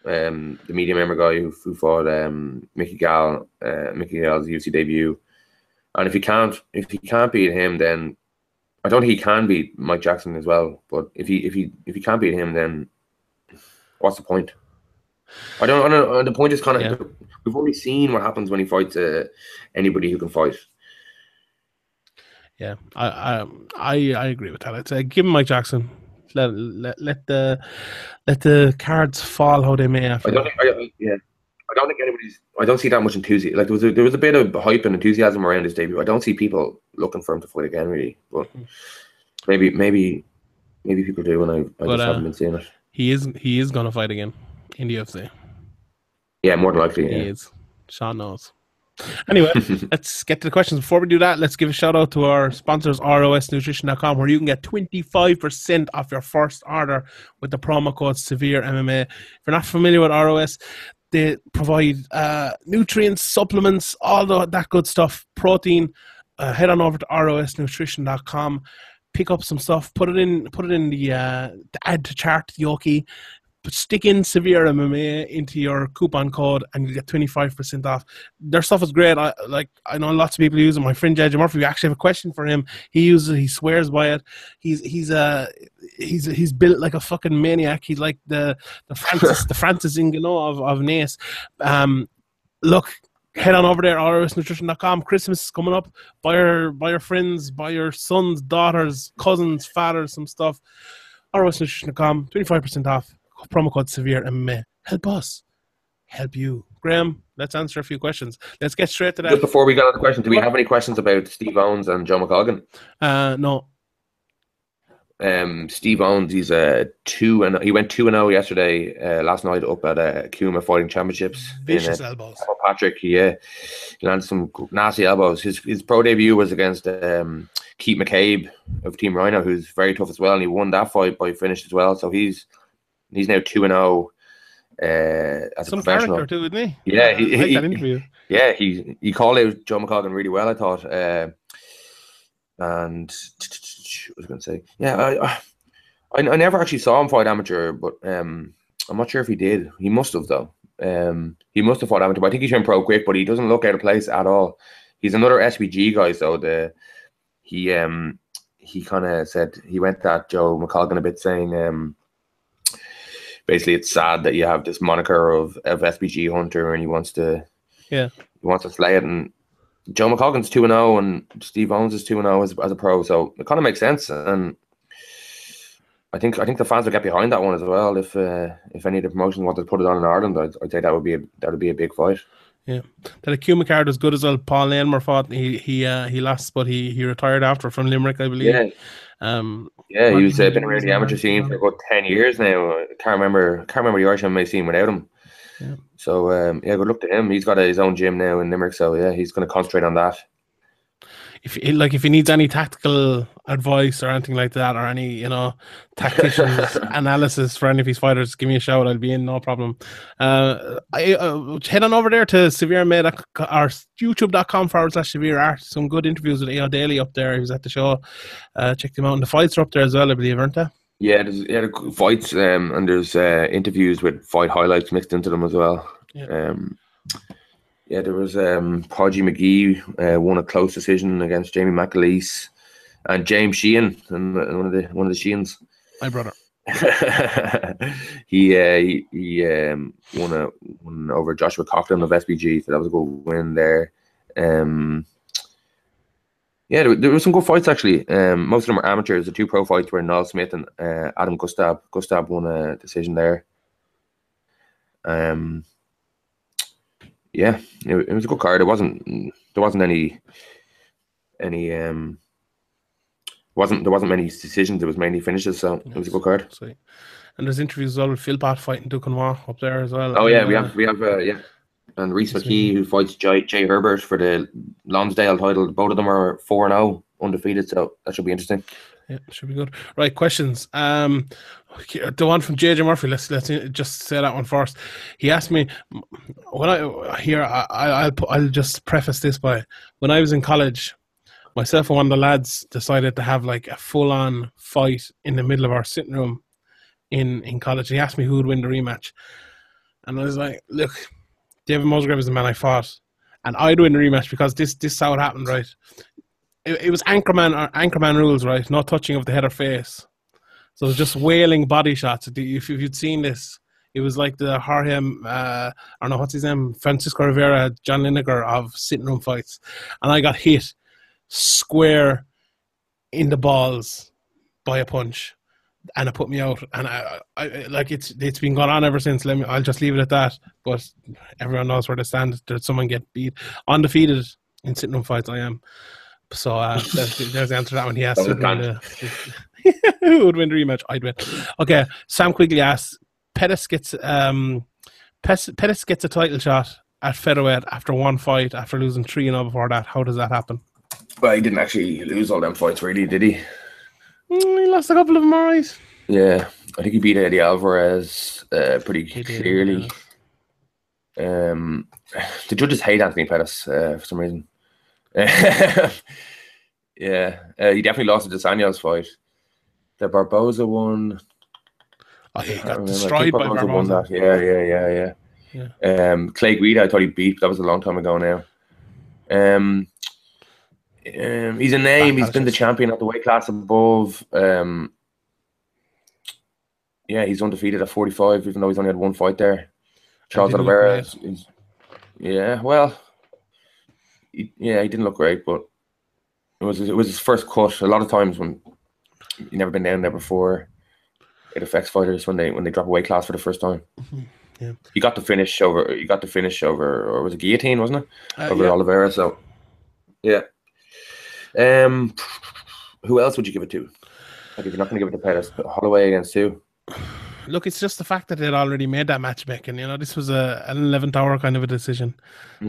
um, the media member guy who, who fought um, Mickey Gall, uh, Mickey Gall's UFC debut. And if he can't, if he can't beat him, then I don't think he can beat Mike Jackson as well. But if he if he if he can't beat him, then what's the point? I don't. I don't the point is kind of yeah. we've already seen what happens when he fights uh, anybody who can fight. Yeah, I I I, I agree with that. Let's uh, give him Mike Jackson let let, let the let the cards fall how they may. After I don't think, I, yeah, I don't think anybody's. I don't see that much enthusiasm. Like there was a, there was a bit of hype and enthusiasm around his debut. I don't see people looking for him to fight again, really. But mm-hmm. maybe maybe maybe people do, and I, I but, just uh, haven't been seeing it. He is he is gonna fight again in the UFC. Yeah, more than likely. He is. Sean knows. Anyway, let's get to the questions. Before we do that, let's give a shout out to our sponsors, rosnutrition.com, where you can get 25% off your first order with the promo code Severe MMA. If you're not familiar with ROS, they provide uh, nutrients, supplements, all the, that good stuff, protein. Uh, head on over to rosnutrition.com pick up some stuff, put it in, put it in the, uh, the add to chart, Yoki, stick in Severe MMA into your coupon code and you get 25% off. Their stuff is great. I like I know lots of people use it. My friend JJ Murphy, we actually have a question for him. He uses it, he swears by it. He's he's uh he's he's built like a fucking maniac. He's like the the Francis the Francis Ngannou of, of NACE. Um look head on over there, rosnutrition.com. Christmas is coming up. Buy your buy your friends, buy your sons, daughters, cousins, fathers, some stuff. rosnutrition.com, 25% off promo code severe MMA. Help us. Help you Graham, let's answer a few questions. Let's get straight to that. Just before we get on the question, do we have any questions about Steve Owens and Joe McColgan? Uh, no. Um, Steve Owens, he's a two and he went two and zero yesterday, uh, last night up at uh, Kuma Fighting Championships. Vicious in, uh, elbows. Patrick, yeah, he landed some nasty elbows. His his pro debut was against um, Keith McCabe of Team Rhino, who's very tough as well, and he won that fight by finish as well. So he's he's now two and zero. Uh, as Some a professional, character too, isn't he? Yeah, I he- like he- that interview. yeah, he he called out Joe McColgan really well, I thought. Uh, and what was I going to say? Yeah, I, I I never actually saw him fight amateur, but um, I'm not sure if he did. He must have though. Um, he must have fought amateur. But I think he turned pro quick, but he doesn't look out of place at all. He's another SBG guy, so the he um he kind of said he went at Joe McColgan a bit, saying um basically it's sad that you have this moniker of of SBG hunter and he wants to Yeah. he wants to slay it and Joe two and zero and Steve Owens is two and zero as as a pro, so it kind of makes sense and. I think I think the fans will get behind that one as well. If uh, if any of the promotions wanted to put it on in Ireland, I'd, I'd say that would be a, that would be a big fight. The Akuma card was good as well. Paul Aylmer fought. He he uh, he lost, but he he retired after from Limerick, I believe. Yeah, Um, yeah, he was uh, been around the amateur scene for about ten years now. I can't remember can't remember the Irish MMA scene without him. Yeah. So um, yeah, good luck to him. He's got his own gym now in Limerick, so yeah, he's going to concentrate on that. If he- like if he needs any tactical advice or anything like that, or any you know tacticians analysis for any of his fighters, give me a shout. I'll be in, no problem. Uh, I, uh head on over there to Severe Med or YouTube.com forward slash Severe Art. Some good interviews with A.O. Daly up there. He was at the show. Uh, check them out. And the fights are up there as well, I believe, aren't they? Yeah, there's yeah, fights um, and there's uh, interviews with fight highlights mixed into them as well. Yeah. Um, yeah, there was um, Podgy McGee uh, won a close decision against Jamie McAleese and James Sheehan, and and one of the one of the Sheehans. My brother. he uh, he, he um, won a won over Joshua Coughlin of SBG, so that was a good win there. Um, yeah, there, there were some good fights actually. Um, most of them were amateurs. The two pro fights were Niall Smith and uh, Adam Gustav. Gustav won a decision there. Um, yeah, it, it was a good card. It wasn't there wasn't any any um wasn't there wasn't many decisions. It was mainly finishes, so it was a good card. Sweet. And there's interviews as well with Phil Pat fighting Duquesnoy up there as well. Oh yeah, we Uh, have we have uh, yeah, and Reese Yes, McKee who fights Jay, Jay Herbert for the Lonsdale title. Both of them are four and zero undefeated, so that should be interesting. Yeah, should be good. Right, questions. Um, the one from JJ Murphy. Let's let's just say that one first. He asked me when I here. I, I'll I'll just preface this by when I was in college. Myself and one of the lads decided to have like a full on fight in the middle of our sitting room in in college. He asked me who would win the rematch, and I was like, "Look, David Musgrave is the man I fought, and I'd win the rematch because this this is how it happened, right? It, it was anchorman or anchorman rules, right? No touching of the head or face. So it was just wailing body shots. If, if you'd seen this, it was like the Jorge, uh, I don't know what's his name, Francisco Rivera, John Lineker of sitting room fights, and I got hit square in the balls by a punch, and it put me out. And I, I like it's it's been going on ever since. Let me, I'll just leave it at that. But everyone knows where to stand. Did someone get beat undefeated in sitting room fights? I am. So uh, there's, there's the answer to that one. He asked who would, win the, who would win the rematch. I'd win. Okay, Sam Quigley asks, Pettis gets um, Pettis, gets a title shot at featherweight after one fight after losing three and all before that. How does that happen? Well, he didn't actually lose all them fights, really, did he? Mm, he lost a couple of them, alright. Yeah, I think he beat Eddie Alvarez uh, pretty did, clearly. Um, the judges hate Anthony Pettis uh, for some reason. yeah, uh, he definitely lost the dos Anjos fight. The Barboza one. Oh, he got remember. Destroyed by Barboza won that. Yeah, yeah, yeah, yeah. Um, Clay Guida, I thought he beat. That was a long time ago now. Um, um, he's a name. He's been the champion at the weight class above. Um, yeah, he's undefeated at 45, even though he's only had one fight there. Charles Oliveira. great. is- is- yeah, well, he, yeah, he didn't look great, but it was it was his first cut. A lot of times when you've never been down there before, it affects fighters when they when they drop a weight class for the first time. Yeah. You got the finish over. You got the finish over, or was it guillotine? Wasn't it Uh, over yeah. Oliveira? So, yeah. Um, who else would you give it to? Like if you're not going to give it to Pettis, Holloway against Sue. Look, it's just the fact that they'd already made that matchmaking. You know, this was a an eleventh hour kind of a decision.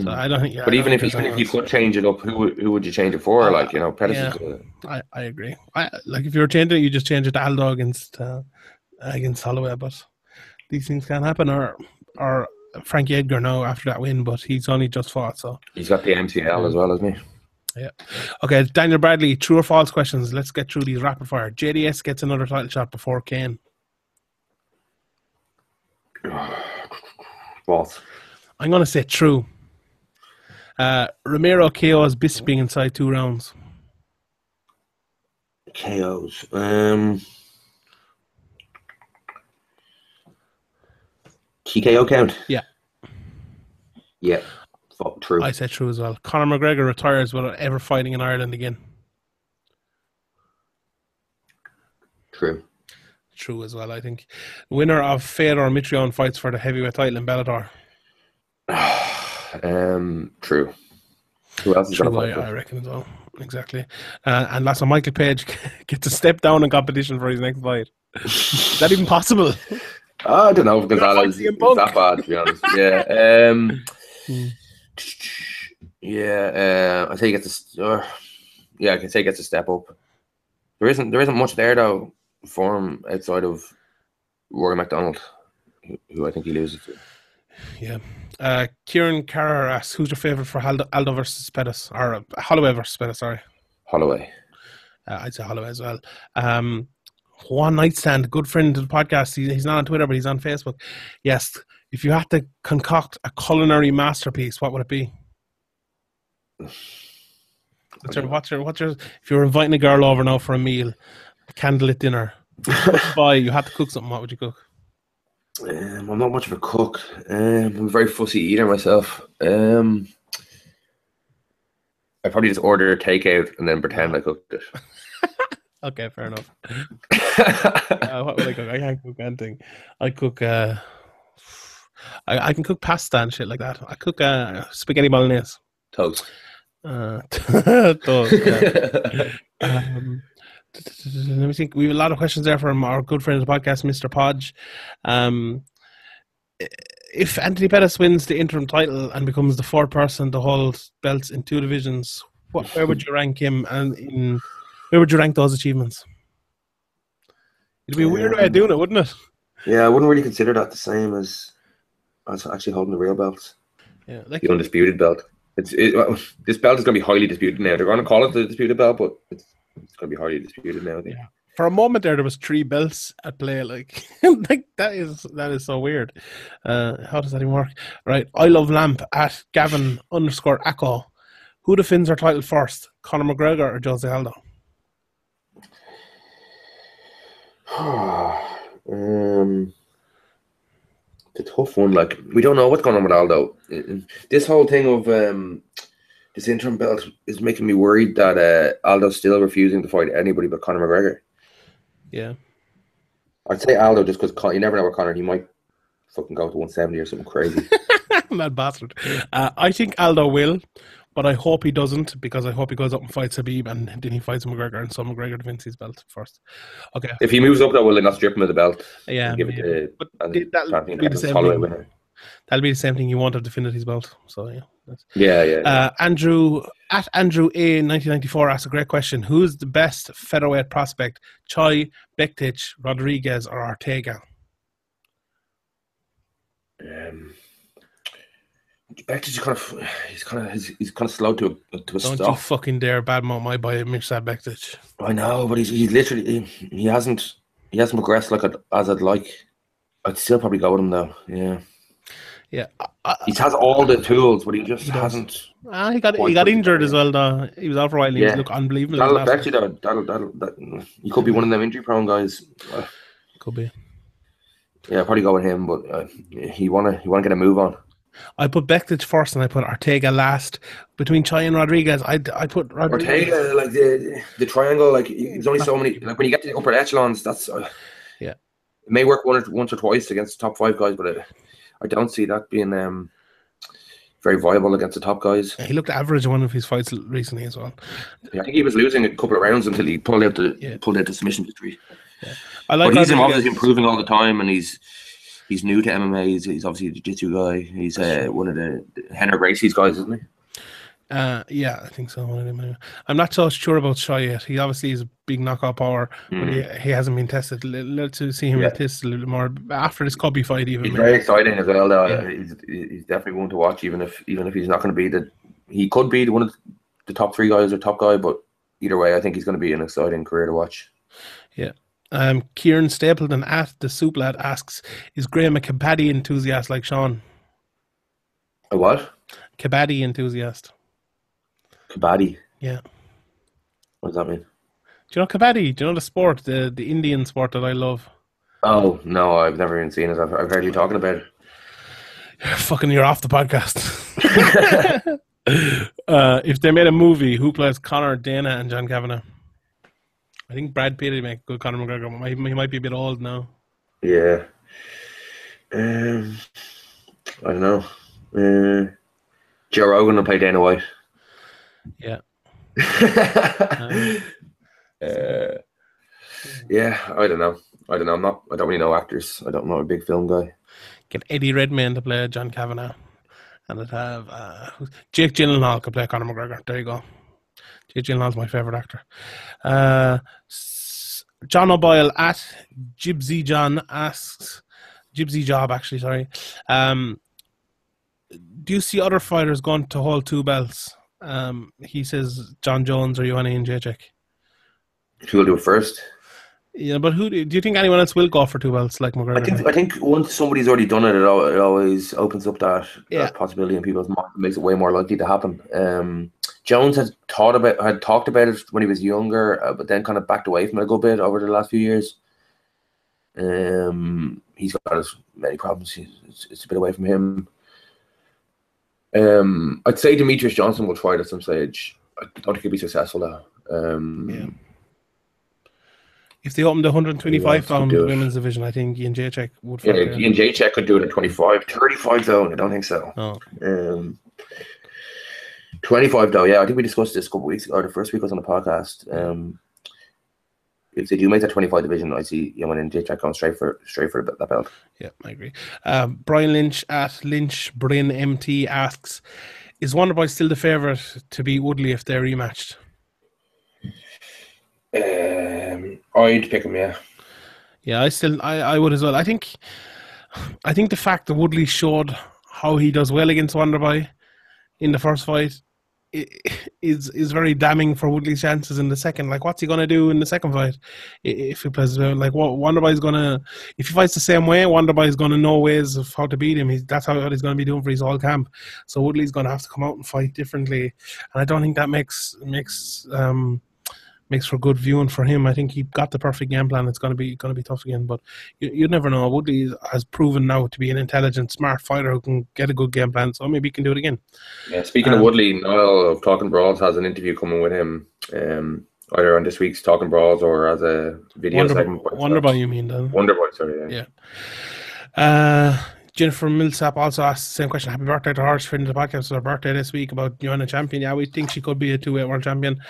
So I don't think. Yeah. But even if even if you could change it up, who would who would you change it for? Uh, like you know, Pettis yeah. uh. I, I agree. I like if you were changing it, you just change it to Aldo against uh, against Holloway. But these things can happen. Or or Frankie Edgar now after that win, but he's only just fought. So he's got the MCL as well, isn't he? okay, Daniel Bradley, true or false questions. Let's get through these rapid fire. JDS gets another title shot before Cain. False. I'm going to say true. Uh, Romero KOs Bisping inside two rounds. KOs. Um, TKO count. Yeah. Yeah. Fuck, true. I say true as well. Conor McGregor retires without ever fighting in Ireland again. True. True as well, I think. Winner of Fedor Mitrione fights for the heavyweight title in Bellator. um, true. Who else is True, I, I reckon as well. Exactly. Uh, and last one, Michael Page gets a step down in competition for his next fight. Is that even possible? I don't know Gonzalez is that bad, to be honest. Yeah. Um, Hmm. yeah. Uh, I say he gets a. Uh, yeah, I can say he gets a step up. There isn't. There isn't much there though for him outside of Rory MacDonald, who, who I think he loses to. Yeah. Uh, Kieran Carrer asks, who's your favourite for Aldo, Aldo versus Pettis? Or uh, Holloway versus Pettis, sorry. Holloway. Uh, I'd say Holloway as well. Um, Juan Nightstand, good friend of the podcast. He, he's not on Twitter, but he's on Facebook. Yes, if you had to concoct a culinary masterpiece, what would it be? What's your, what's your, what's your, if you were inviting a girl over now for a meal, candlelit dinner, boy, you had to cook something, what would you cook? Um, I'm not much of a cook. Um, I'm a very fussy eater myself. Um, I probably just order a takeout and then pretend I cooked it. Okay, fair enough. Uh, what would I cook? I can't cook anything. I cook. Uh, I, I can cook pasta and shit like that. I cook uh, spaghetti bolognese. Toast. Uh, those, yeah. um, let me think. We have a lot of questions there from our good friend of the podcast, Mr. Podge. Um, if Anthony Pettis wins the interim title and becomes the fourth person to hold belts in two divisions, what, where would you rank him? And in where would you rank those achievements? It'd be a weird way of doing it, wouldn't it? Yeah, I wouldn't really consider that the same as as actually holding the real belt, Yeah, like the undisputed belt. It's it, well, this belt is going to be highly disputed now. They're going to call it the disputed belt, but it's it's going to be highly disputed now. I think. Yeah. for a moment there, there was three belts at play. Like, like that is that is so weird. Uh, how does that even work? Right, I love Lamp at Gavin underscore Echo. Who defends their title first, Conor McGregor or Jose Aldo? um, the tough one. Like we don't know what's going on with Aldo. This whole thing of um, this interim belt is making me worried that uh, Aldo's still refusing to fight anybody but Conor McGregor. Yeah, I'd say Aldo just because Con- you never know with Conor. He might fucking go to 170 or something crazy. mad bastard. Uh, I think Aldo will, but I hope he doesn't because I hope he goes up and fights Khabib and then he fights McGregor and so McGregor defends his belt first. Okay, if he moves up, though, will they not strip him of the belt? yeah, give it to but that'll be the same thing. winner. That'll be the same thing you want defended his belt. So yeah. Yeah, yeah. yeah. Uh, Andrew at Andrew A nineteen ninety four asked a great question. Who's the best featherweight prospect? Choi, Bektic, Rodriguez, or Ortega? Um, Bektic is kind of he's kind of he's, he's kind of slow to a, to a Don't you stop. fucking dare badmouth my boy Mirsad Bektic. I know, but he's he's literally he, he hasn't he hasn't progressed like I'd, as I'd like. I'd still probably go with him though. Yeah, Yeah, uh, he has all the tools, but he just He does. hasn't. uh, he got he got injured as well. Though he was out for a while. and He Yeah. was look unbelievable. That'll last actually though. That'll that'll that, he could be one of them injury prone guys. Uh. Could be. yeah, I'd probably go with him, but uh, he wanna he wanna get a move on. I put Bektic first, and I put Ortega last. Between Choi and Rodriguez, I I put Rodriguez. Ortega, like the the triangle, like there's only so many. Like when you get to the upper echelons, that's uh, Yeah. It may work one or once or twice against the top five guys, but uh, I don't see that being um, very viable against the top guys. He looked average in one of his fights recently as well. Yeah, I think he was losing a couple of rounds until he pulled out the Yeah. pulled out the submission victory. I like but he's obviously improving all the time, and he's he's new to MMA. He's, he's obviously a jiu-jitsu guy. He's uh, one of the, the Henry Gracie's guys, isn't he? Uh, yeah, I think so. one of them, anyway. I'm not so sure about Choi yet. He obviously is a big knockout power, but he, he hasn't been tested. Let- Let's see him. Yeah. tested a little more after this Cubby fight. Even He's maybe. very exciting as well. Though Yeah. he's, he's definitely one to watch, even if even if he's not going to be the he could be one of the top three guys or top guy, but either way, I think he's going to be an exciting career to watch. Yeah. Um, Kieran Stapleton at the Soup Lad asks, "Is Graham a kabaddi enthusiast like Sean? A what? Kabaddi enthusiast? Kabaddi. Yeah. What does that mean? Do you know kabaddi? Do you know the sport, the the Indian sport that I love? Oh no, I've never even seen it. I've, I've heard you talking about it. You're Fucking, you're off the podcast." uh, if they made a movie, who plays Conor, Dana, and John Kavanagh? I think Brad Pitt would make good Conor McGregor. He might, he might be a bit old now. Yeah. Um, I don't know. Uh, Joe Rogan will play Dana White. Yeah. uh, yeah, I don't know. I don't know. I'm not. I don't really know actors. I don't know a big film guy. Get Eddie Redmayne to play John Kavanagh, and it have uh, Jake Gyllenhaal could play Conor McGregor. There you go. Jake Gyllenhaal's my favorite actor. Uh, John O'Boyle at Gypsy John asks, Gypsy Job actually, sorry. Um, do you see other fighters going to hold two belts? Um, he says Jon Jones or Joanna Jędrzejczyk. Who will do it first? Yeah, but who do you think anyone else will go for two belts like McGregor? I think. I think once somebody's already done it, it, it always opens up that, Yeah. that possibility in people's minds. It makes it way more likely to happen. Um, Jones had thought about, had talked about it when he was younger, uh, but then kind of backed away from it a good bit over the last few years. Um, he's got his many problems. He's, it's, it's a bit away from him. Um, I'd say Demetrious Johnson will try it at some stage. I don't think he'll be successful though. Um, Yeah. If they opened the 125 Who else pound women's division, I think Jędrzejczyk would yeah, there. Ian Jacek could do it at 25. 35 though, I don't think so. Oh, Um, 25 though, yeah, I think we discussed this a couple weeks ago, or the first week I was on the podcast. Um, if they do make that 25 division, I see Yemen and Jacek going straight for straight for that belt. yeah, I agree. Um, Brian Lynch at Lynch Bryn MT asks, "Is Wonderboy still the favourite to beat Woodley if they're rematched?" Um, I'd pick him, yeah. Yeah, I still, I, I would as well. I think, I think the fact that Woodley showed how he does well against Wonderboy in the first fight i- is is very damning for Woodley's chances in the second. Like, what's he gonna do in the second fight if he plays? Like, what Wonderboy's gonna if he fights the same way, Wonderboy's gonna know ways of how to beat him. He's, that's how he's gonna be doing for his whole camp. So Woodley's gonna have to come out and fight differently, and I don't think that makes makes um makes for good viewing for him. I think he got the perfect game plan. It's going to be going to be tough again, but you, you never know. Woodley has proven now to be an intelligent, smart fighter who can get a good game plan. So maybe he can do it again. Yeah, speaking Um, of Woodley, Niall of Talking Brawls has an interview coming with him, um, either on this week's Talking Brawls or as a video Wonder, segment. Wonderboy, you mean? Then? Wonderboy, sorry, yeah. Yeah. Uh, Jennifer Millsap also asked the same question. Happy birthday to her. She finished the podcast. It's her birthday this week about Joanna Champion. Yeah, we think she could be a two weight world champion.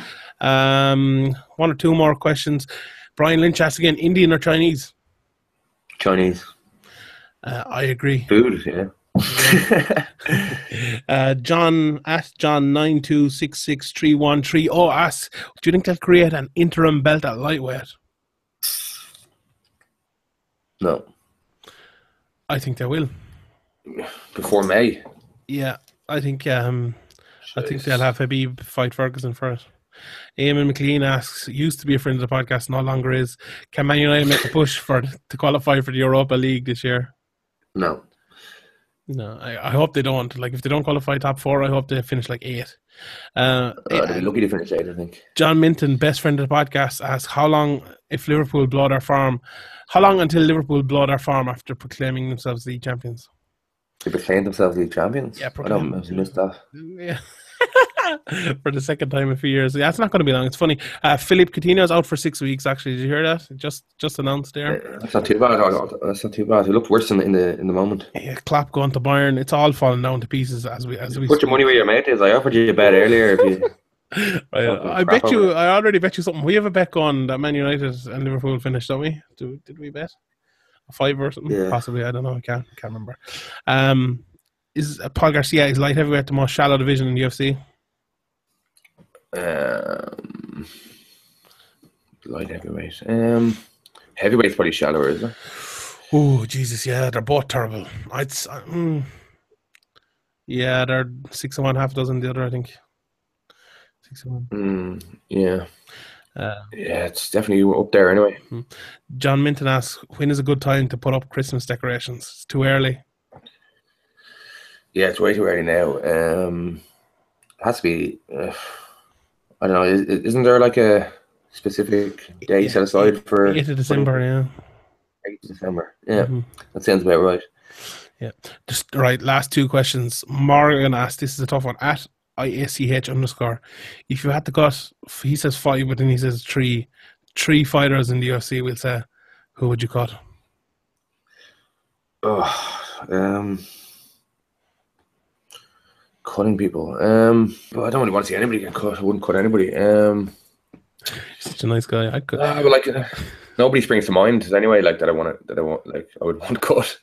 Um, one or two more questions. Brian Lynch asked again Indian or Chinese? Chinese Uh, I agree. food, yeah. Uh, John at John nine two six six three one three oh asks, do you think they'll create an interim belt at lightweight? no, I think they will. before May. Yeah, I think um, I think they'll have Khabib fight Ferguson for it. Eamon McLean asks, used to be a friend of the podcast, no longer is. Can Man United make a push for to qualify for the Europa League this year? No. No, I, I hope they don't. Like, if they don't qualify top four, I hope they finish like eight. Uh, Uh, be lucky to finish eight, I think. John Minton, best friend of the podcast, asks how long if Liverpool blow their farm, how long until Liverpool blow their farm after proclaiming themselves league champions? They proclaimed themselves league champions. Yeah, I don't proclaimed. I missed that. Yeah. for the second time in a few years. Yeah, it's not going to be long. It's funny. Uh, Philippe is out for six weeks. Actually, did you hear that? Just just announced there. That's not too bad. That's not too bad. It looked worse in, in the in the moment. Yeah, Klopp going to Bayern. It's all falling down to pieces as we as we. Put your money where your mouth is. I offered you a bet earlier. If you. I, I bet you. I already bet you something. We have a bet on that Man United and Liverpool finished, don't we? Do, did we bet a five or something? Yeah. Possibly. I don't know. I can't can't remember. Um, is uh, Paul Garcia is light heavyweight the most shallow division in the UFC? Um, light heavyweight. Um, heavyweight's probably shallower, isn't it? Oh Jesus, yeah, they're both terrible. I'd mm, yeah, they're six and one, half dozen the other. I think six and one. Mm, yeah, Uh, yeah, it's definitely up there anyway. John Minton asks, when is a good time to put up Christmas decorations? It's too early. Yeah, it's way too early now. Um, it has to be. Uh, I don't know. Is, isn't there like a specific day Yeah, set aside for 8th of December, yeah. 8th of December? Yeah, Mhm. that sounds about right. Yeah. Just right, last two questions. Morgan asked, this is a tough one. At IACH underscore, if you had to cut, he says five, but then he says three, three fighters in the UFC, we'll say, who would you cut? Oh, um, cutting people. Um, but I don't really want to see anybody get cut. I wouldn't cut anybody. Um, Such a nice guy. I'd cut. ah, but like uh, nobody springs to mind anyway. Like that, I want to. That I want. Like I would want cut.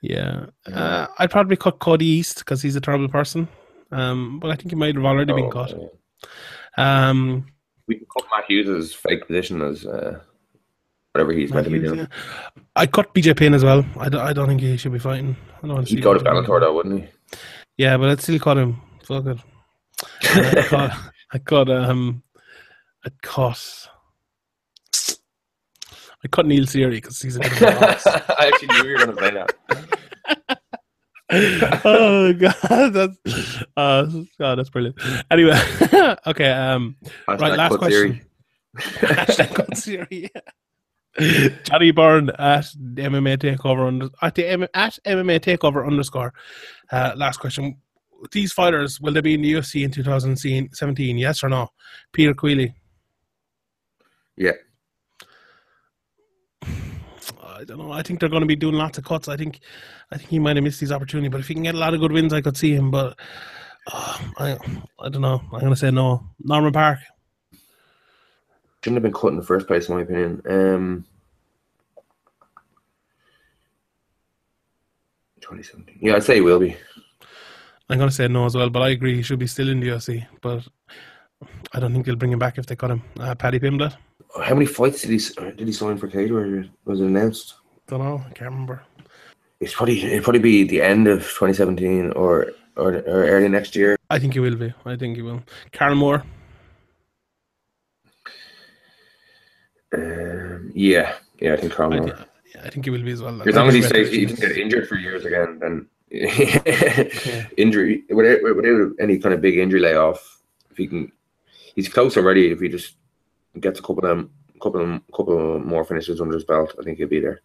Yeah, uh, I'd probably cut Cody East because he's a terrible person. Um, but I think he might have already been Oh, cut. yeah. Um, We can cut Matt Hughes' fake position as uh, whatever he's meant to be doing. I'd cut BJ Penn as well. I don't, I don't think he should be fighting. I don't want to He'd see go to. Bellator though, wouldn't he? Yeah, but I'd still cut him. Fuck it. I caught, I cut um, I caught, I cut Neil Seery because he's a bit of a boss. I actually knew you were going to say that. oh god, that's uh, God, that's brilliant. Anyway, okay. Um, right, Hashtag last cut question. theory. Hashtag cut Seery. yeah. Johnny Byrne at MMA takeover under, at the M, at MMA takeover underscore. Uh, last question: These fighters will they be in the UFC in 2017? Yes or no? Peter Queally. Yeah. I don't know. I think they're going to be doing lots of cuts. I think, I think he might have missed his opportunity. But if he can get a lot of good wins, I could see him. But uh, I, I don't know. I'm going to say no. Norman Parke. Shouldn't have been cut in the first place, in my opinion. Um, 2017. Yeah, I'd say he will be. I'm going to say no as well. But I agree. He should be still in the UFC. But I don't think they'll bring him back if they cut him. Uh, Paddy Pimblett. How many fights did he did he sign for Cage? Or was it announced? Don't know. I can't remember. It's probably it'd probably be the end of 2017 or or, or early next year. I think he will be. I think he will. Carl Moore. Um, yeah, yeah, I think Carl I, Moore. Yeah, I think he will be as well. As long as he stays, he doesn't get injured for years again, then injury without, without any kind of big injury layoff. If he can, he's close already. If he just gets a couple of them, couple of couple more finishes under his belt, I think he'll be there.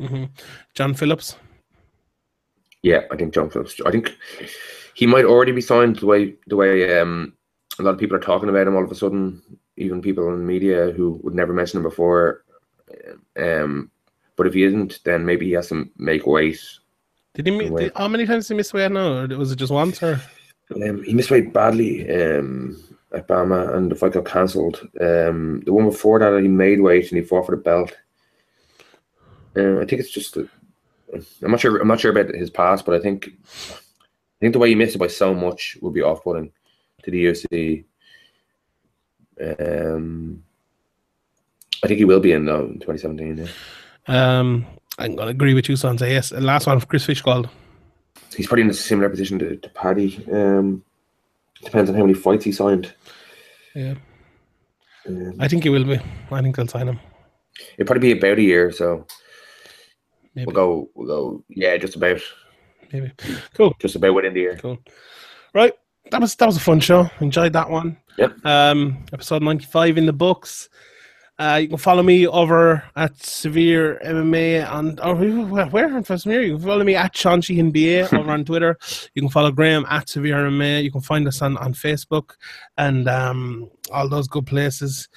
Mhm. John Phillips. Yeah, I think John Phillips. I think he might already be signed the way the way um, a lot of people are talking about him all of a sudden. Even people in the media who would never mention him before. Um, but if he isn't, then maybe he has to make weight. Did he? Did, how many times did he miss weight now? Or was it just once? Or Um, he missed weight badly um, at BAMMA, and the fight got cancelled. Um, the one before that, he made weight and he fought for the belt. Um, I think it's just. that- I'm not sure. I'm not sure about his past, but I think. I think the way he missed it by so much would be off-putting to the UFC. Um, I think he will be in though in 2017. Yeah. Um, I'm gonna agree with you, son. Say yes. Last one, of Chris Fishgold. He's probably in a similar position to, to Paddy. Um, depends on how many fights he signed. Yeah, Um, I think he will be. I think they'll sign him. It'll probably be about a year, so Maybe. we'll go. We'll go. Yeah, just about, Maybe. Cool. just about within the year. Cool. Right. That was that was a fun show. Enjoyed that one. Yep. Um, episode ninety five in the books. Uh, you can follow me over at Severe MMA on or where on Severe. You can follow me at Sean Sheehan BA over on Twitter. You can follow Graham at Severe MMA. You can find us on, on Facebook and um, all those good places.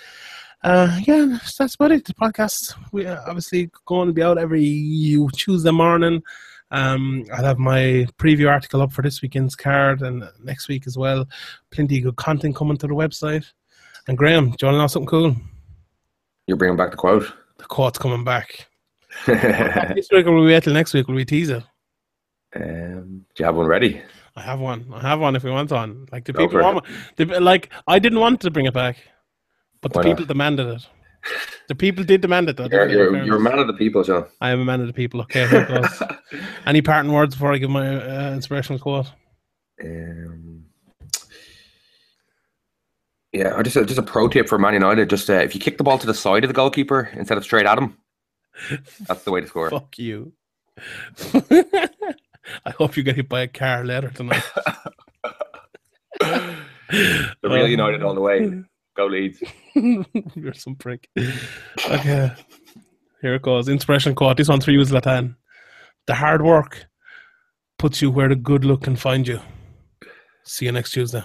Uh, yeah, that's about it. The podcast we are obviously going to be out every Tuesday morning. Um, I'll have my preview article up for this weekend's card and next week as well. Plenty of good content coming to the website. And Graham, do you want to know something cool? You're bringing back the quote. The quote's coming back. this week will we wait till next week? Will we tease it? Um, do you have one ready? I have one. I have one. If we want on, like the people want, the, like I didn't want to bring it back, but Why the people not? demanded it. The people did demand it. Though, you're, you're, you're, a man of the people, John. I am a man of the people. Okay. Any parting words before I give my uh, inspirational quote? Um, yeah, just a, just a pro tip for Man United: just uh, if you kick the ball to the side of the goalkeeper instead of straight at him, that's the way to score. Fuck you. I hope you get hit by a car later tonight. the real um, United all the way. Go Leeds. You're some prick. Okay. Here it goes. Inspiration quote. This one's for you, Zlatan. The hard work puts you where the good luck can find you. See you next Tuesday.